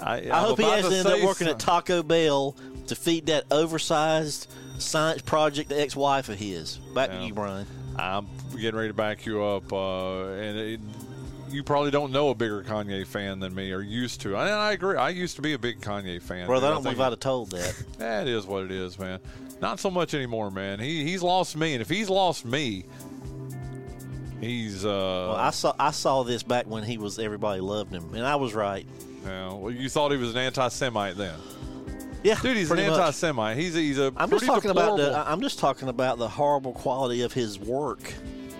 I, I hope he has to end up working at at Taco Bell to feed that oversized science project ex-wife of his. Back Yeah. to you, Brian. I'm getting ready to back you up, uh, and it, you probably don't know a bigger Kanye fan than me, or used to. And I agree. I used to be a big Kanye fan. Brother, I don't believe think- I'd have told that. That is what it is, man. Not so much anymore, man. He he's lost me, and if he's lost me, he's uh. Well, I saw I saw this back when he was everybody loved him, and I was right. yeah, well, you thought he was an anti-Semite then, Yeah, dude. He's an anti-Semite. He's he's a I'm just talking about the. I'm just talking about the horrible quality of his work.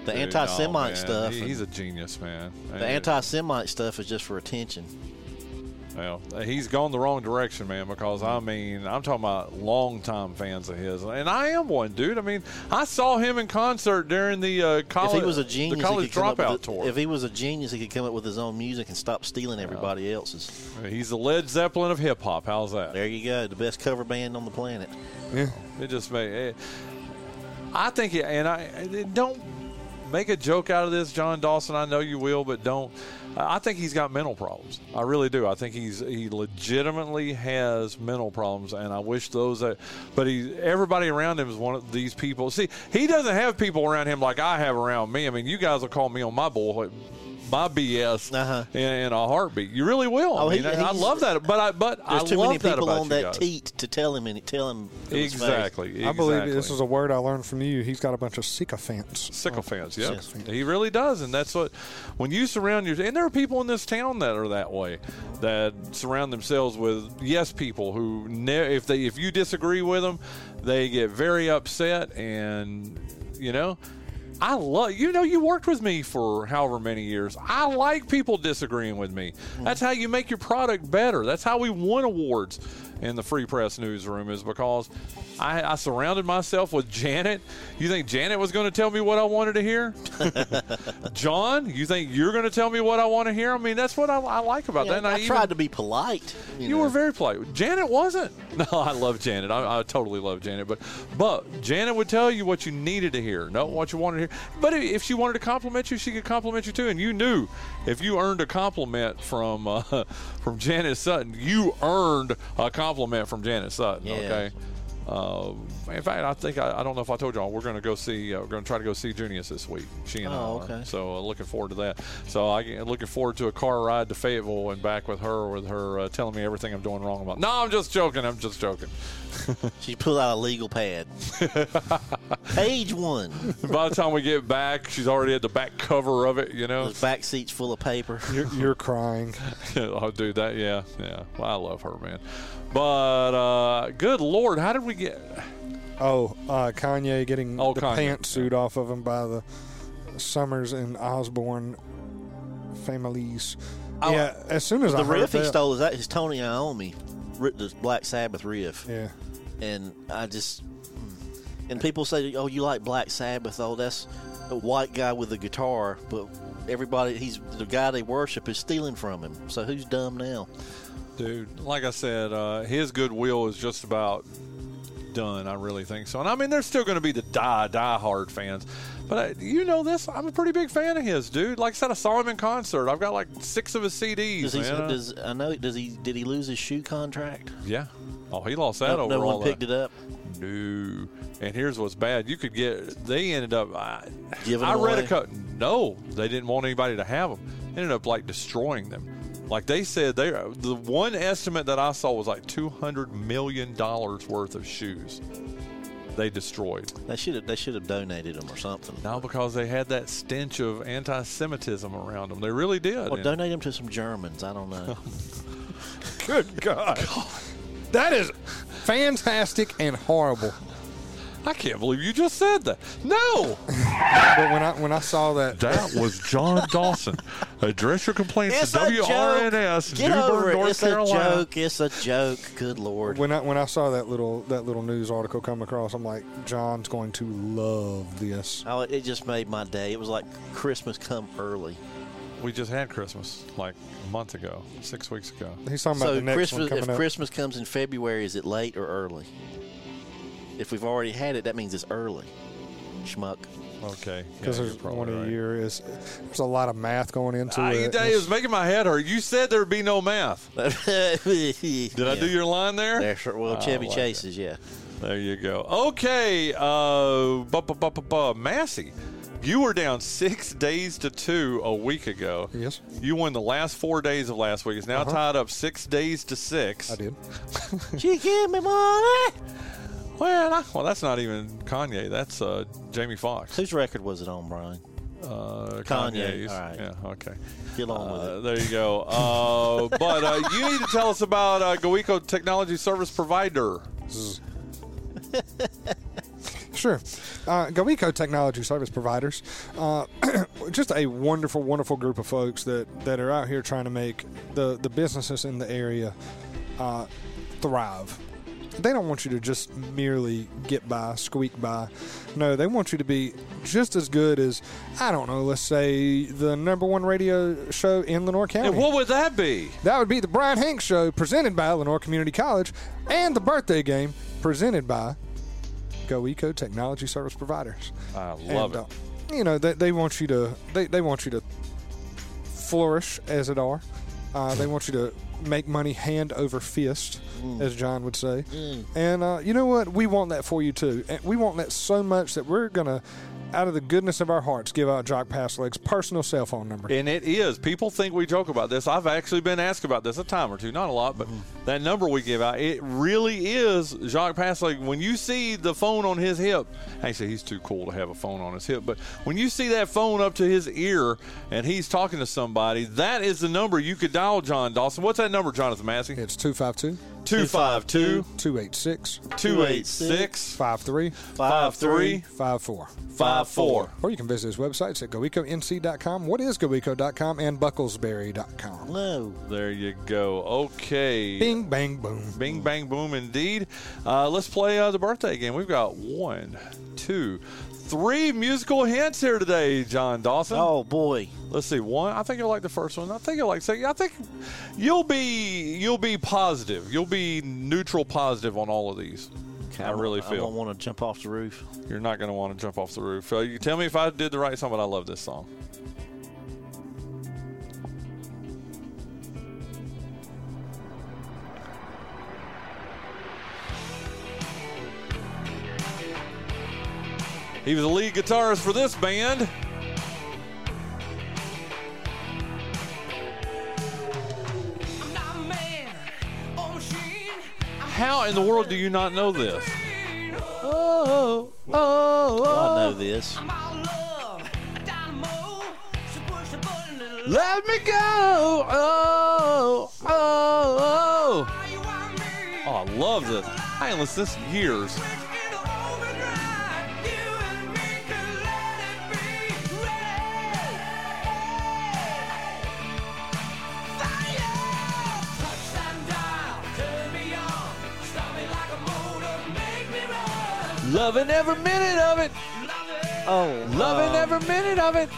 The Dude, anti-Semite no, stuff. He- he's a genius, man. the anti-Semite stuff is just for attention. Well, he's gone the wrong direction, man. Because I mean, I'm talking about longtime fans of his, and I am one, dude. I mean, I saw him in concert during the uh, college. if he was a genius, the college he could come up dropout with, tour. If he was a genius, he could come up with his own music and stop stealing everybody else's. he's the Led Zeppelin of hip hop. How's that? There you go, the best cover band on the planet. Yeah. It just made. It, I think, it, and I it- don't make a joke out of this, John Dawson. I know you will, but don't. I think he's got mental problems. I really do. I think he's he legitimately has mental problems, and I wish those that. But he, everybody around him is one of these people. See, he doesn't have people around him like I have around me. I mean, you guys will call me on my bull. My BS Uh-huh. in, in a heartbeat. You really will. Oh, I mean, he- I love that. But I, but There's I too love many people about on that guys. teat to tell him and tell him. to his face. Exactly. I believe this is a word I learned from you. He's got a bunch of sycophants. sycophants. Yeah, Sycophants. he really does, and that's what when you surround your and there are people in this town that are that way, that surround themselves with yes people who ne- if they if you disagree with them, they get very upset, and you know. I love you know you worked with me for however many years. I like people disagreeing with me. That's how you make your product better. That's how we won awards in the Free Press newsroom is because I, I surrounded myself with Janet. You think Janet was going to tell me what I wanted to hear? John, you think you're going to tell me what I want to hear? I mean, that's what I, I like about Yeah, that. And I, even- tried to be polite. You, you know. were very polite. Janet wasn't. No, I love Janet. I, I totally love Janet. But but Janet would tell you what you needed to hear, not what you wanted to hear. But if she wanted to compliment you, she could compliment you too. And you knew if you earned a compliment from uh, from Janet Sutton, you earned a compliment from Janet Sutton. Yeah. Okay. Uh, in fact, I think I, I, don't know if I told y'all we're going to go see. Uh, we're going to try to go see Junius this week. She and oh, I. Okay. So uh, looking forward to that. So I looking forward to a car ride to Fayetteville and back with her, with her uh, telling me everything I'm doing wrong about. No, I'm just joking. I'm just joking. she pulled out a legal pad. Page one. By the time we get back, she's already at the back cover of it. You know, the back seat's full of paper. You're, you're crying. oh, dude, that yeah, yeah. Well, I love her, man. But uh, good lord, how did we get? Oh, uh, Kanye getting oh, the Kanye. pantsuit off of him by the Summers and Osbourne families. Oh, yeah, as soon as the I riff he stole is that his Tony Iommi, the Black Sabbath riff. Yeah, and I just and people say, "Oh, you like Black Sabbath? Oh, that's a white guy with a guitar." But everybody, he's the guy they worship is stealing from him. So who's dumb now? Dude, like I said, uh, his goodwill is just about done. I really think so. And I mean, there's still going to be the die die hard fans, but I, you know this. I'm a pretty big fan of his, dude. Like I said, I saw him in concert. I've got like six of his CDs. Does he? Does I know? Does he? Did he lose his shoe contract? Yeah. Oh, he lost that no, over. No one picked that. it up. No. And here's what's bad: you could get. They ended up. I, Giving I read away. a cut. No, they didn't want anybody to have them. Ended up like destroying them. Like they said, they the one estimate that I saw was like two hundred million dollars worth of shoes. They destroyed. They should have. They should have donated them or something. Now because they had that stench of anti-Semitism around them, they really did. Or donate them to some Germans. I don't know. Good God. God. That is fantastic and horrible. I can't believe you just said that. No. but when I when I saw that, that was John Dawson. Address your complaints it's to WRNS, Get New Bern, over. North it's Carolina. a joke. It's a joke. Good lord. When I when I saw that little that little news article come across, I'm like, John's going to love this. Oh, it just made my day. It was like Christmas come early. We just had Christmas like a month ago, six weeks ago. He's talking about so the next Christmas, one coming if up. Christmas comes in February, is it late or early? If we've already had it, that means it's early. Schmuck. Okay. Because yeah, there's one right. a year. Is there's a lot of math going into I, it. It was making my head hurt. You said there'd be no math. Did yeah. I do your line there? There's, well, Chevy like Chases, it. yeah. There you go. Okay, uh, bu- bu- bu- bu- bu- Massey, you were down six days to two a week ago. Yes. You won the last four days of last week. It's now Uh-huh. tied up six days to six. I did. she give me money. Well, I, well, that's not even Kanye. That's uh, Jamie Foxx. Whose record was it on, Brian? Uh, Kanye. Kanye's. All right. Yeah. Okay. Get on with Uh, it. there you go. Uh, but uh, you need to tell us about uh, GoEco Technology Service Provider. Sure. Uh, GoEco Technology Service Providers, uh, just a wonderful, wonderful group of folks that, that are out here trying to make the, the businesses in the area uh, thrive. They don't want you to just merely get by, squeak by. No, they want you to be just as good as, I don't know, let's say the number one radio show in Lenoir County. And what would that be? That would be the Brian Hanks Show presented by Lenoir Community College and the birthday game presented by GoEco Technology Service Providers. I love and, it. Uh, you know, they, they want you to they, they want you to flourish as it are. Uh, they want you to make money hand over fist, Mm. as John would say. And uh, you know what? We want that for you too. And we want that so much that we're gonna, out of the goodness of our hearts, give out Jock Passleg's personal cell phone number. And it is. People think we joke about this. I've actually been asked about this a time or two, not a lot, but mm-hmm. that number we give out, it really is Jacques Pasleg. When you see the phone on his hip, actually, he's too cool to have a phone on his hip, but when you see that phone up to his ear and he's talking to somebody, that is the number you could dial John Dawson. What's that number, Jonathan Massey? It's 252 252 286 286 53 53 54. 54. Or you can visit his websites at goeconc.com. What is goeco.com and bucklesberry.com. No. There you go. Okay. Bing, bang, boom. Bing, bang, boom, indeed. Uh, let's play uh, the birthday game. We've got one, two, three musical hints here today, John Dawson. Oh boy. Let's see. One. I think you'll like the first one. I think you'll like second. I think you'll be you'll be positive. You'll be neutral positive on all of these. I really I feel. don't want to jump off the roof. You're not going to want to jump off the roof. Uh, you tell me if I did the right song, but I love this song. He was the lead guitarist for this band. How in the world do you not know this? Oh, oh, oh. I know this. Let me go. Oh, oh, oh. Oh, I love this. I ain't listened to this in years. Loving every minute of it. Oh, Loving uh, every minute of it.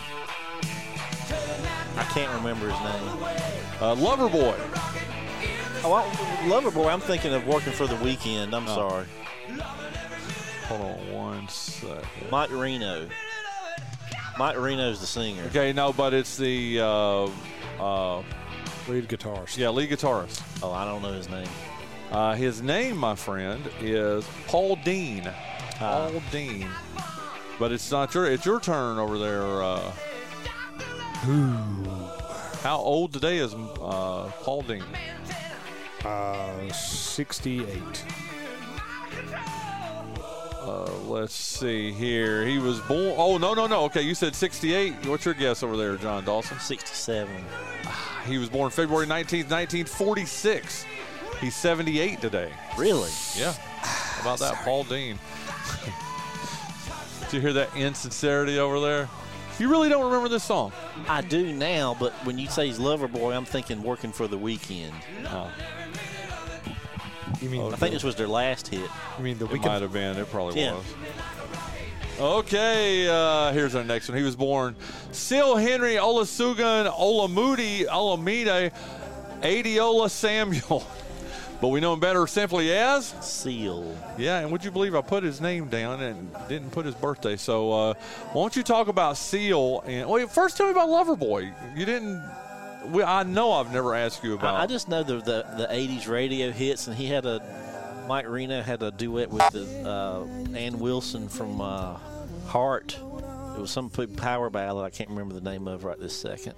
I can't remember his name. Uh, Loverboy. Oh, I, Loverboy. I'm thinking of working for the weekend. I'm Oh. sorry. Hold on one second. Mike Reno. Mike Reno's the singer. Okay, no, but it's the uh, uh, Lead guitarist. yeah lead guitarist. Oh, I don't know his name. Uh, his name, my friend, is Paul Dean. Paul Dean. But it's not your. It's your turn over there. Uh, how old today is uh, Paul Dean? Uh, 68. Uh, let's see here. He was born. Oh no no no. Okay, you said 68. What's your guess over there, John Dawson? 67. He was born February 19th, 1946. He's 78 today. Really? Yeah. How about that, Paul Dean? Did you hear that insincerity over there? You really don't remember this song? I do now, but when you say he's lover boy, I'm thinking working for the weekend. Oh, You mean I think this was their last hit. you mean the it weekend? might have been. It probably Yeah. was. Okay, uh, here's our next one. He was born Sil Henry Olusegun Olamudi Olamide Adeola Samuel. But we know him better simply as Seal. Yeah, and would you believe I put his name down and didn't put his birthday? So uh, why don't you talk about Seal? And wait, first tell me about Loverboy. You didn't. We, I know I've never asked you about. I, I just know the, the the '80s radio hits, and he had a Mike Reno had a duet with the uh, Ann Wilson from uh, Heart. It was some big power ballad I can't remember the name of right this second.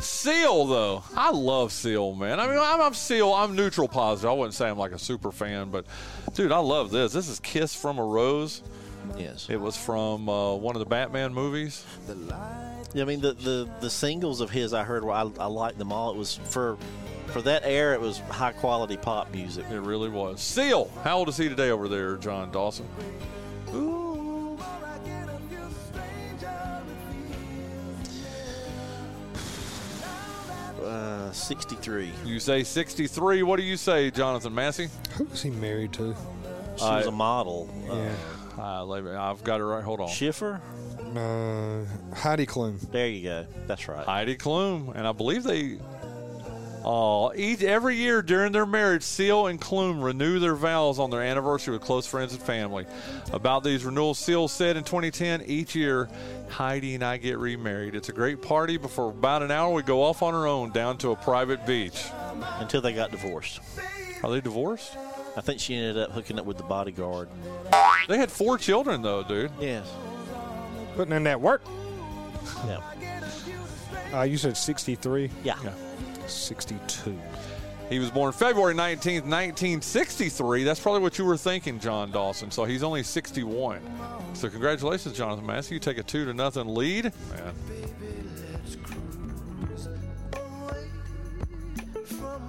Seal though, I love Seal, man. I mean, I'm, I'm Seal. I'm neutral positive. I wouldn't say I'm like a super fan, but dude, I love this. This is "Kiss from a Rose." Yes. It was from uh, one of the Batman movies. Yeah, I mean the, the, the singles of his I heard I, I liked them all. It was for for that era it was high quality pop music. It really was. Seal. How old is he today over there, John Dawson? Uh, 63. You say 63. What do you say, Jonathan Massey? Who was he married to? She was Uh, a model. Yeah. Uh, I've got it right. Hold on. Schiffer? No. Heidi Klum. There you go. That's right. Heidi Klum, and I believe they. Oh, each every year during their marriage, Seal and Klum renew their vows on their anniversary with close friends and family. About these renewals, Seal said in 2010, each year, Heidi and I get remarried. It's a great party, but for about an hour, we go off on our own down to a private beach. Until they got divorced. Are they divorced? I think she ended up hooking up with the bodyguard. They had four children, though, dude. Yes. Putting in that work. Yeah. Uh, you said 63? Yeah. 62. He was born February 19th, 1963. That's probably what you were thinking, John Dawson. So he's only 61. So congratulations, Jonathan Massey. You take a two to nothing lead. Man.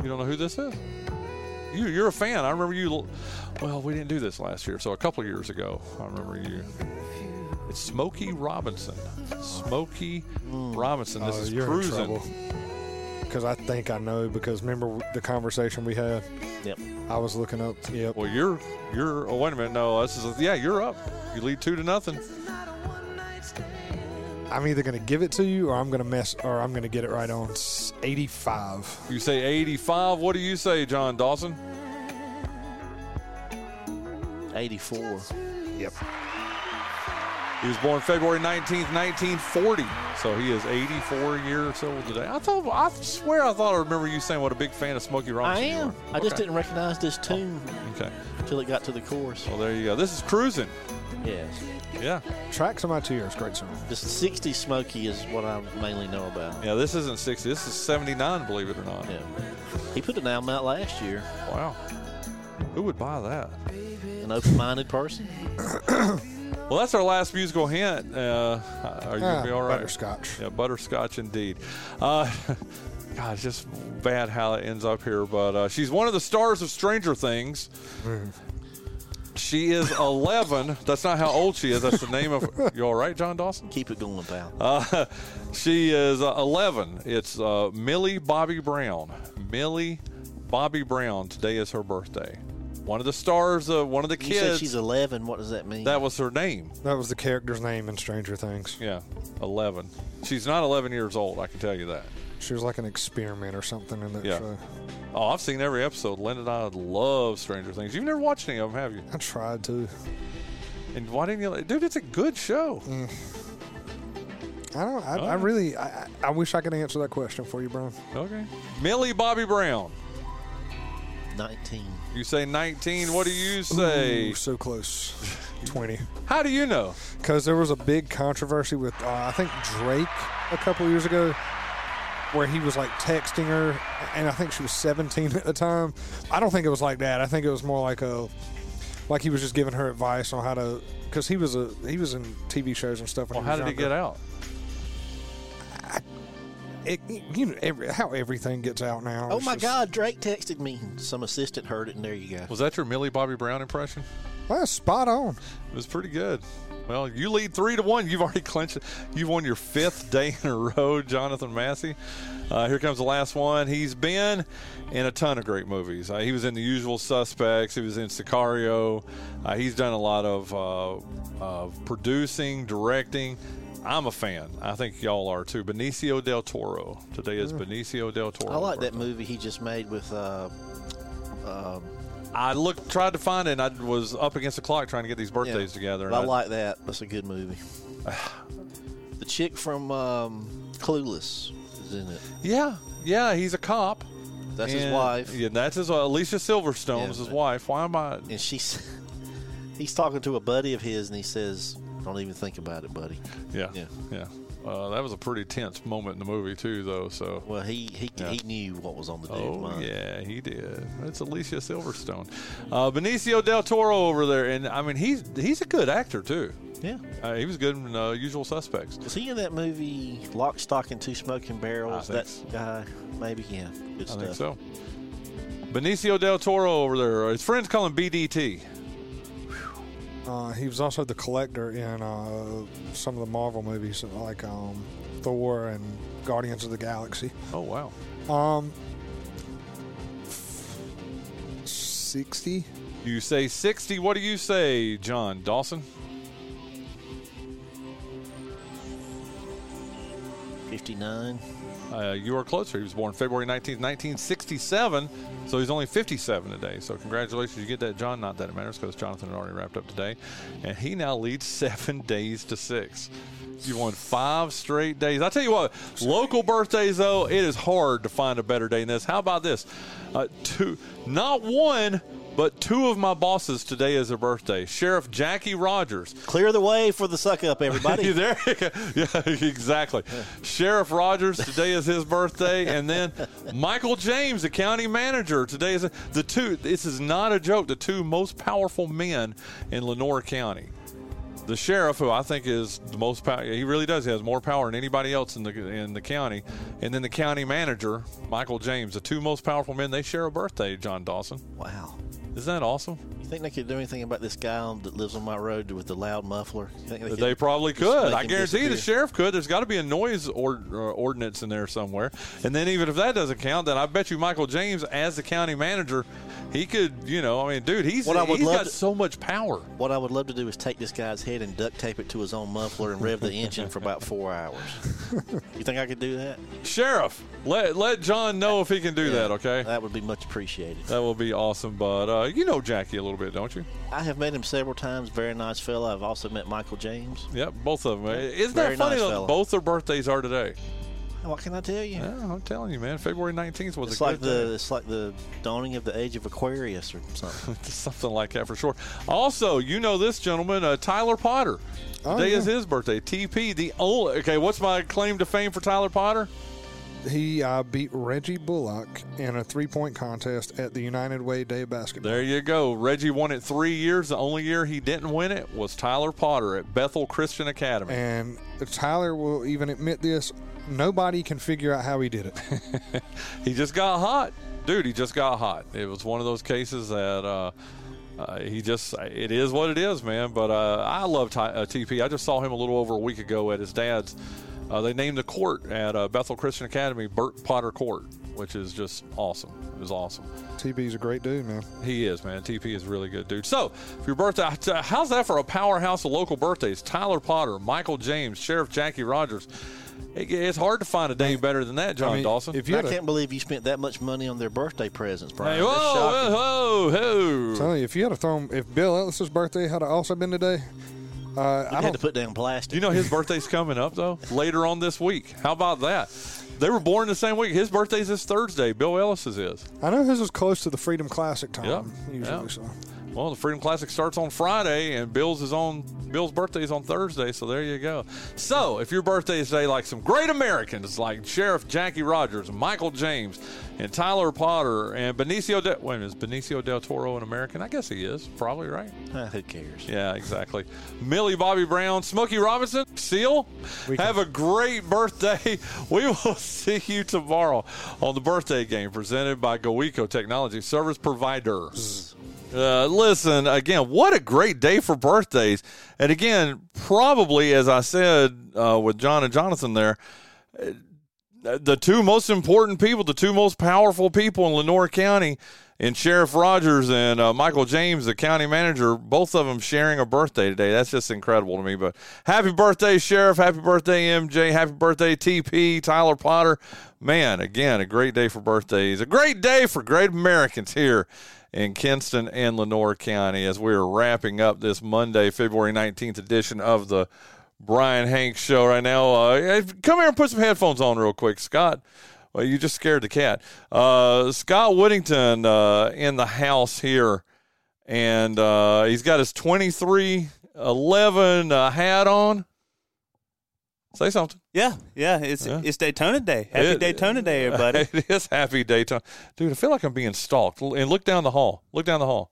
You don't know who this is? You, you're a fan. I remember you. Well, we didn't do this last year, so a couple of years ago, I remember you. It's Smokey Robinson. Smokey Robinson. This Oh, is cruising. Trouble. Because I think I know. Because remember the conversation we had? Yep. I was looking up. Yep. Well, you're you're. Oh, wait a minute. No, this is. Yeah, you're up. You lead two to nothing. I'm either going to give it to you or I'm going to mess or I'm going to get it right on 85. You say 85. What do you say, John Dawson? 84. Yep. He was born February 19th, 1940. So he is 84 years old today. I thought, I swear I thought I remember you saying what a big fan of Smokey Robinson I am. I just didn't recognize this oh, tune Okay. until it got to the chorus. Well, there you go. This is Cruising. Yes. Yeah. Tracks of My Tears, great song. The 60s Smokey is what I mainly know about. Yeah, this isn't 60. This is 79, believe it or not. Yeah. He put an album out last year. Wow. Who would buy that? An open minded person. Well, that's our last musical hint. Uh, are you going to be all right? Butterscotch. Yeah, butterscotch indeed. Uh, God, it's just bad how it ends up here. But uh, she's one of the stars of Stranger Things. She is 11. That's not how old she is. That's the name of. You all right, John Dawson? Keep it going, pal. Uh, she is uh, 11. It's uh, Millie Bobby Brown. Millie Bobby Brown. Today is her birthday. One of the stars, of one of the You said kids. she's 11. What does that mean? that was her name. That was the character's name in Stranger Things. Yeah, 11. She's not 11 years old, I can tell you that. She was like an experiment or something in that Yeah. show. Oh, I've seen every episode. Lynn and I love Stranger Things. You've never watched any of them, have you? I tried to. And why didn't you? Dude, it's a good show. Mm. I don't. I, I Oh. really. I, I I wish I could answer that question for you, Brian. Okay. Millie Bobby Brown. 19. You say 19. What do you say? Ooh, so close. Twenty. How do you know? Because there was a big controversy with uh, I think Drake a couple years ago, where he was like texting her, and I think she was 17 at the time. I don't think it was like that. I think it was more like a, like he was just giving her advice on how to, because he was a he was in TV shows and stuff. When Well, he how was did he get out? It, you know, every, how everything gets out now. Oh It's my just- God, Drake texted me. Some assistant heard it, and there you go. Was that your Millie Bobby Brown impression? Well, spot on. It was pretty good. Well, you lead three to one. You've already clinched it. You've won your fifth day in a row, Jonathan Massey. Uh, here comes the last one. He's been in a ton of great movies. Uh, he was in The Usual Suspects. He was in Sicario. Uh, he's done a lot of, uh, of producing, directing. I'm a fan. I think y'all are too. Benicio del Toro. Today is Benicio del Toro. I like that movie he just made with. Uh, uh, I looked, tried to find it, and I was up against the clock trying to get these birthdays together. but and I like that. That's a good movie. the chick from um, Clueless is in it. Yeah, yeah, he's a cop. That's his wife, Yeah, that's his. Uh, Alicia Silverstone Yeah, is his but- wife. Why am I? and she's. He's talking to a buddy of his, and he says, "Don't even think about it, buddy." Yeah, Yeah. yeah. Uh, that was a pretty tense moment in the movie too, though. So. Well, he he, Yeah. he knew what was on the dude's Oh mind. yeah, he did. That's Alicia Silverstone, uh, Benicio del Toro over there, and I mean he's he's a good actor too. Yeah. Uh, he was good in uh, Usual Suspects. Was he in that movie Lock, Stock, and Two Smoking Barrels? That so. guy, maybe. Yeah, good I stuff. think so. Benicio del Toro over there. His friends call him BDT. Uh, he was also the collector in uh, some of the Marvel movies, like um, Thor and Guardians of the Galaxy. Oh wow. Um, sixty. You say 60. What do you say, John Dawson? Fifty-nine. Uh, you are closer. He was born February 19th, 1967. So he's only 57 today. So congratulations. You get that, John. Not that it matters because Jonathan had already wrapped up today. And he now leads seven days to six. You won five straight days. I tell you what, local birthdays, though, it is hard to find a better day than this. How about this? Uh, two, not one, but two of my bosses today is their birthday. Sheriff Jackie Rogers Clear the way for the suck up, everybody. there, yeah, exactly. Sheriff Rogers today is his birthday, and then Michael James, the county manager, today is the two. This is not a joke. The two most powerful men in Lenoir County. The sheriff, who I think is the most power, he really does. He has more power than anybody else in the in the county, and then the county manager, Michael James, the two most powerful men. They share a birthday. John Dawson, wow. Isn't that awesome? You think they could do anything about this guy that lives on my road with the loud muffler? You think They, could probably could. I guarantee the sheriff could. There's got to be a noise or, uh, ordinance in there somewhere. And then even if that doesn't count, then I bet you Michael James, as the county manager, he could. You know, I mean, dude, he's What I would he's love got to- so much power. What I would love to do is take this guy's head and duct tape it to his own muffler and rev the engine for about four hours. You think I could do that? Sheriff, let let John know if he can do that. Okay, That would be much appreciated. that will be awesome. But uh, you know Jackie a little bit. bit, don't you? I have met him several times. Very nice fellow. I've also met Michael James. Yep, both of them. Isn't that funny? Nice both their birthdays are today. What can I tell you? Yeah, I'm telling you, man. February 19th was it's a like the day. it's like the dawning of the age of Aquarius or something. something like that for sure. Also, you know this gentleman, uh, Tyler Potter. Oh, Today yeah. is his birthday. TP, the only. Okay, what's my claim to fame for Tyler Potter? He uh, beat Reggie Bullock in a three point contest at the United Way Day of Basketball. There you go. Reggie won it three years. The only year he didn't win it was Tyler Potter at Bethel Christian Academy. And Tyler will even admit this nobody can figure out how he did it. he just got hot. Dude, he just got hot. It was one of those cases that. Uh, uh, he just it is what it is man but uh, i love uh, tp i just saw him a little over a week ago at his dad's uh, they named the court at uh, Bethel Christian Academy Burt Potter Court, which is just awesome. It was awesome. TP's a great dude, man. He is, man. TP is a really good dude. So, for your birthday, how's that for a powerhouse of local birthdays? Tyler Potter, Michael James, Sheriff Jackie Rogers. It's hard to find a day better than that, John I mean, Dawson. If you I a, can't believe you spent that much money on their birthday presents, Brian. Hey, whoa, whoa, whoa, whoa! Tell you, if you had to throw if Bill Ellis's birthday had also been today, uh, I had to put down plastic. You know his birthday's coming up though later on this week. How about that? They were born the same week. His birthday's this Thursday. Bill Ellis's is. I know his is close to the Freedom Classic time. Yep. Usually, yep. so. Well, the Freedom Classic starts on Friday, and Bill's is on Bill's birthday is on Thursday. So there you go. So if your birthday is today, like some great Americans like Sheriff Jackie Rogers, Michael James, and Tyler Potter, and Benicio. De- wait, is Benicio del Toro an American? I guess he is. Probably right. Uh, who cares? Yeah, exactly. Millie Bobby Brown, Smokey Robinson, Seal. Have a great birthday. We will see you tomorrow on the birthday game presented by GoEco Technology Service Providers. Uh, listen, again, what a great day for birthdays. And again, probably, as I said uh, with John and Jonathan there, uh, the two most important people, the two most powerful people in Lenoir County, and Sheriff Rogers and uh, Michael James, the county manager, both of them sharing a birthday today. That's just incredible to me. But happy birthday, Sheriff. Happy birthday, MJ. Happy birthday, TP, Tyler Potter. Man, again, a great day for birthdays. A great day for great Americans here in Kinston and Lenoir County as we're wrapping up this Monday, February 19th edition of the Brian Hanks Show right now. Uh, come here and put some headphones on real quick, Scott. Well, you just scared the cat. Uh, Scott Whittington uh, in the house here, and uh, he's got his 23 11 uh, hat on. Say something. Yeah, yeah. It's yeah. it's Daytona Day. Happy it, Daytona Day, everybody. It is happy Daytona, dude. I feel like I'm being stalked. And look down the hall. Look down the hall.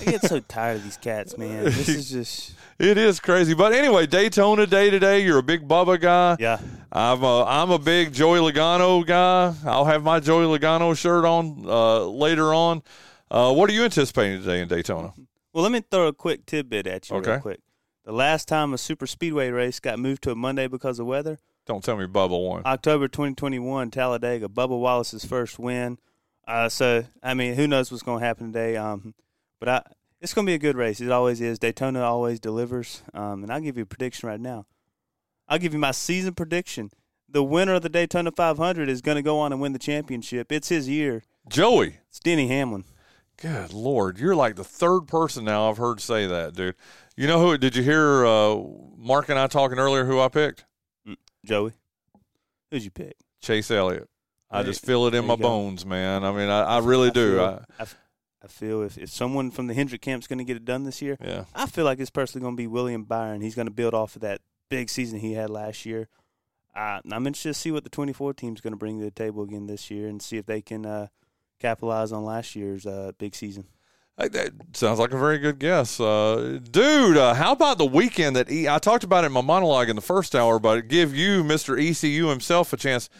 I get so tired of these cats, man. This is just. It is crazy, but anyway, Daytona Day today. You're a big Bubba guy. Yeah, I'm a I'm a big Joey Logano guy. I'll have my Joey Logano shirt on uh, later on. Uh, what are you anticipating today in Daytona? Well, let me throw a quick tidbit at you okay. real quick. The last time a super speedway race got moved to a Monday because of weather. Don't tell me Bubba won. October 2021, Talladega. Bubba Wallace's first win. Uh, so I mean, who knows what's going to happen today? Um, but I, it's going to be a good race. It always is. Daytona always delivers. Um, and I'll give you a prediction right now. I'll give you my season prediction. The winner of the Daytona 500 is going to go on and win the championship. It's his year. Joey. It's Denny Hamlin. Good Lord. You're like the third person now I've heard say that, dude. You know who? Did you hear uh, Mark and I talking earlier? Who I picked? Joey. Who'd you pick? Chase Elliott. I just feel it in my go. bones, man. I mean, I, I really I do. Feel, I, I, feel if, if someone from the Hendrick camp's going to get it done this year, yeah. I feel like it's personally going to be William Byron. He's going to build off of that big season he had last year. Uh, I'm interested to see what the 24 team's going to bring to the table again this year and see if they can uh, capitalize on last year's uh, big season. That sounds like a very good guess, uh, dude. Uh, how about the weekend that e- I talked about in my monologue in the first hour, but give you, Mister ECU himself, a chance.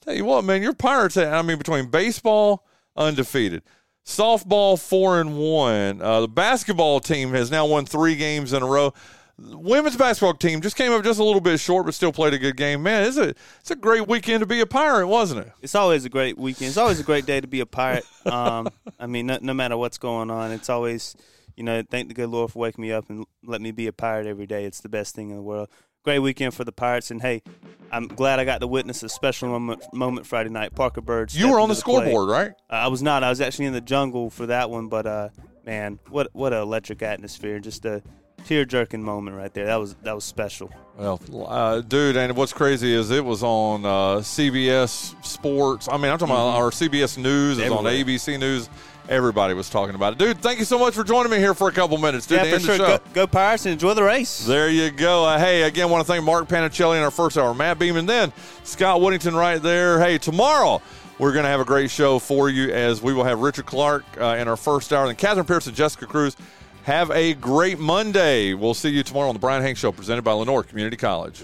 Tell you what, man, your Pirates. I mean, between baseball undefeated, softball four and one, uh, the basketball team has now won three games in a row women's basketball team just came up just a little bit short, but still played a good game. Man, it's a it's a great weekend to be a pirate, wasn't it? It's always a great weekend. It's always a great day to be a pirate. Um, I mean, no, no, matter what's going on, it's always you know thank the good Lord for waking me up and let me be a pirate every day. It's the best thing in the world. Great weekend for the Pirates, and hey, I'm glad I got to witness a special moment, moment Friday night. Parker Byrd's. You were on the, the scoreboard, right? Uh, I was not. I was actually in the jungle for that one, but uh, man, what what an electric atmosphere! Just a tear jerking moment right there. That was that was special. Well, uh, dude, and what's crazy is it was on uh, CBS Sports. I mean, I'm talking mm-hmm. about our CBS News. It's on ABC News. Everybody was talking about it. Dude, thank you so much for joining me here for a couple minutes. Dude, yeah, for sure. Go, go, Pirates and enjoy the race. There you go. Uh, hey, again, want to thank Mark Panichelli in our first hour, Matt Beam, and then Scott Whittington right there. Hey, tomorrow we're going to have a great show for you as we will have Richard Clark uh, in our first hour, and Catherine Pierce and Jessica Cruz. Have a great Monday. We'll see you tomorrow on the Brian Hank Show presented by Lenoir Community College.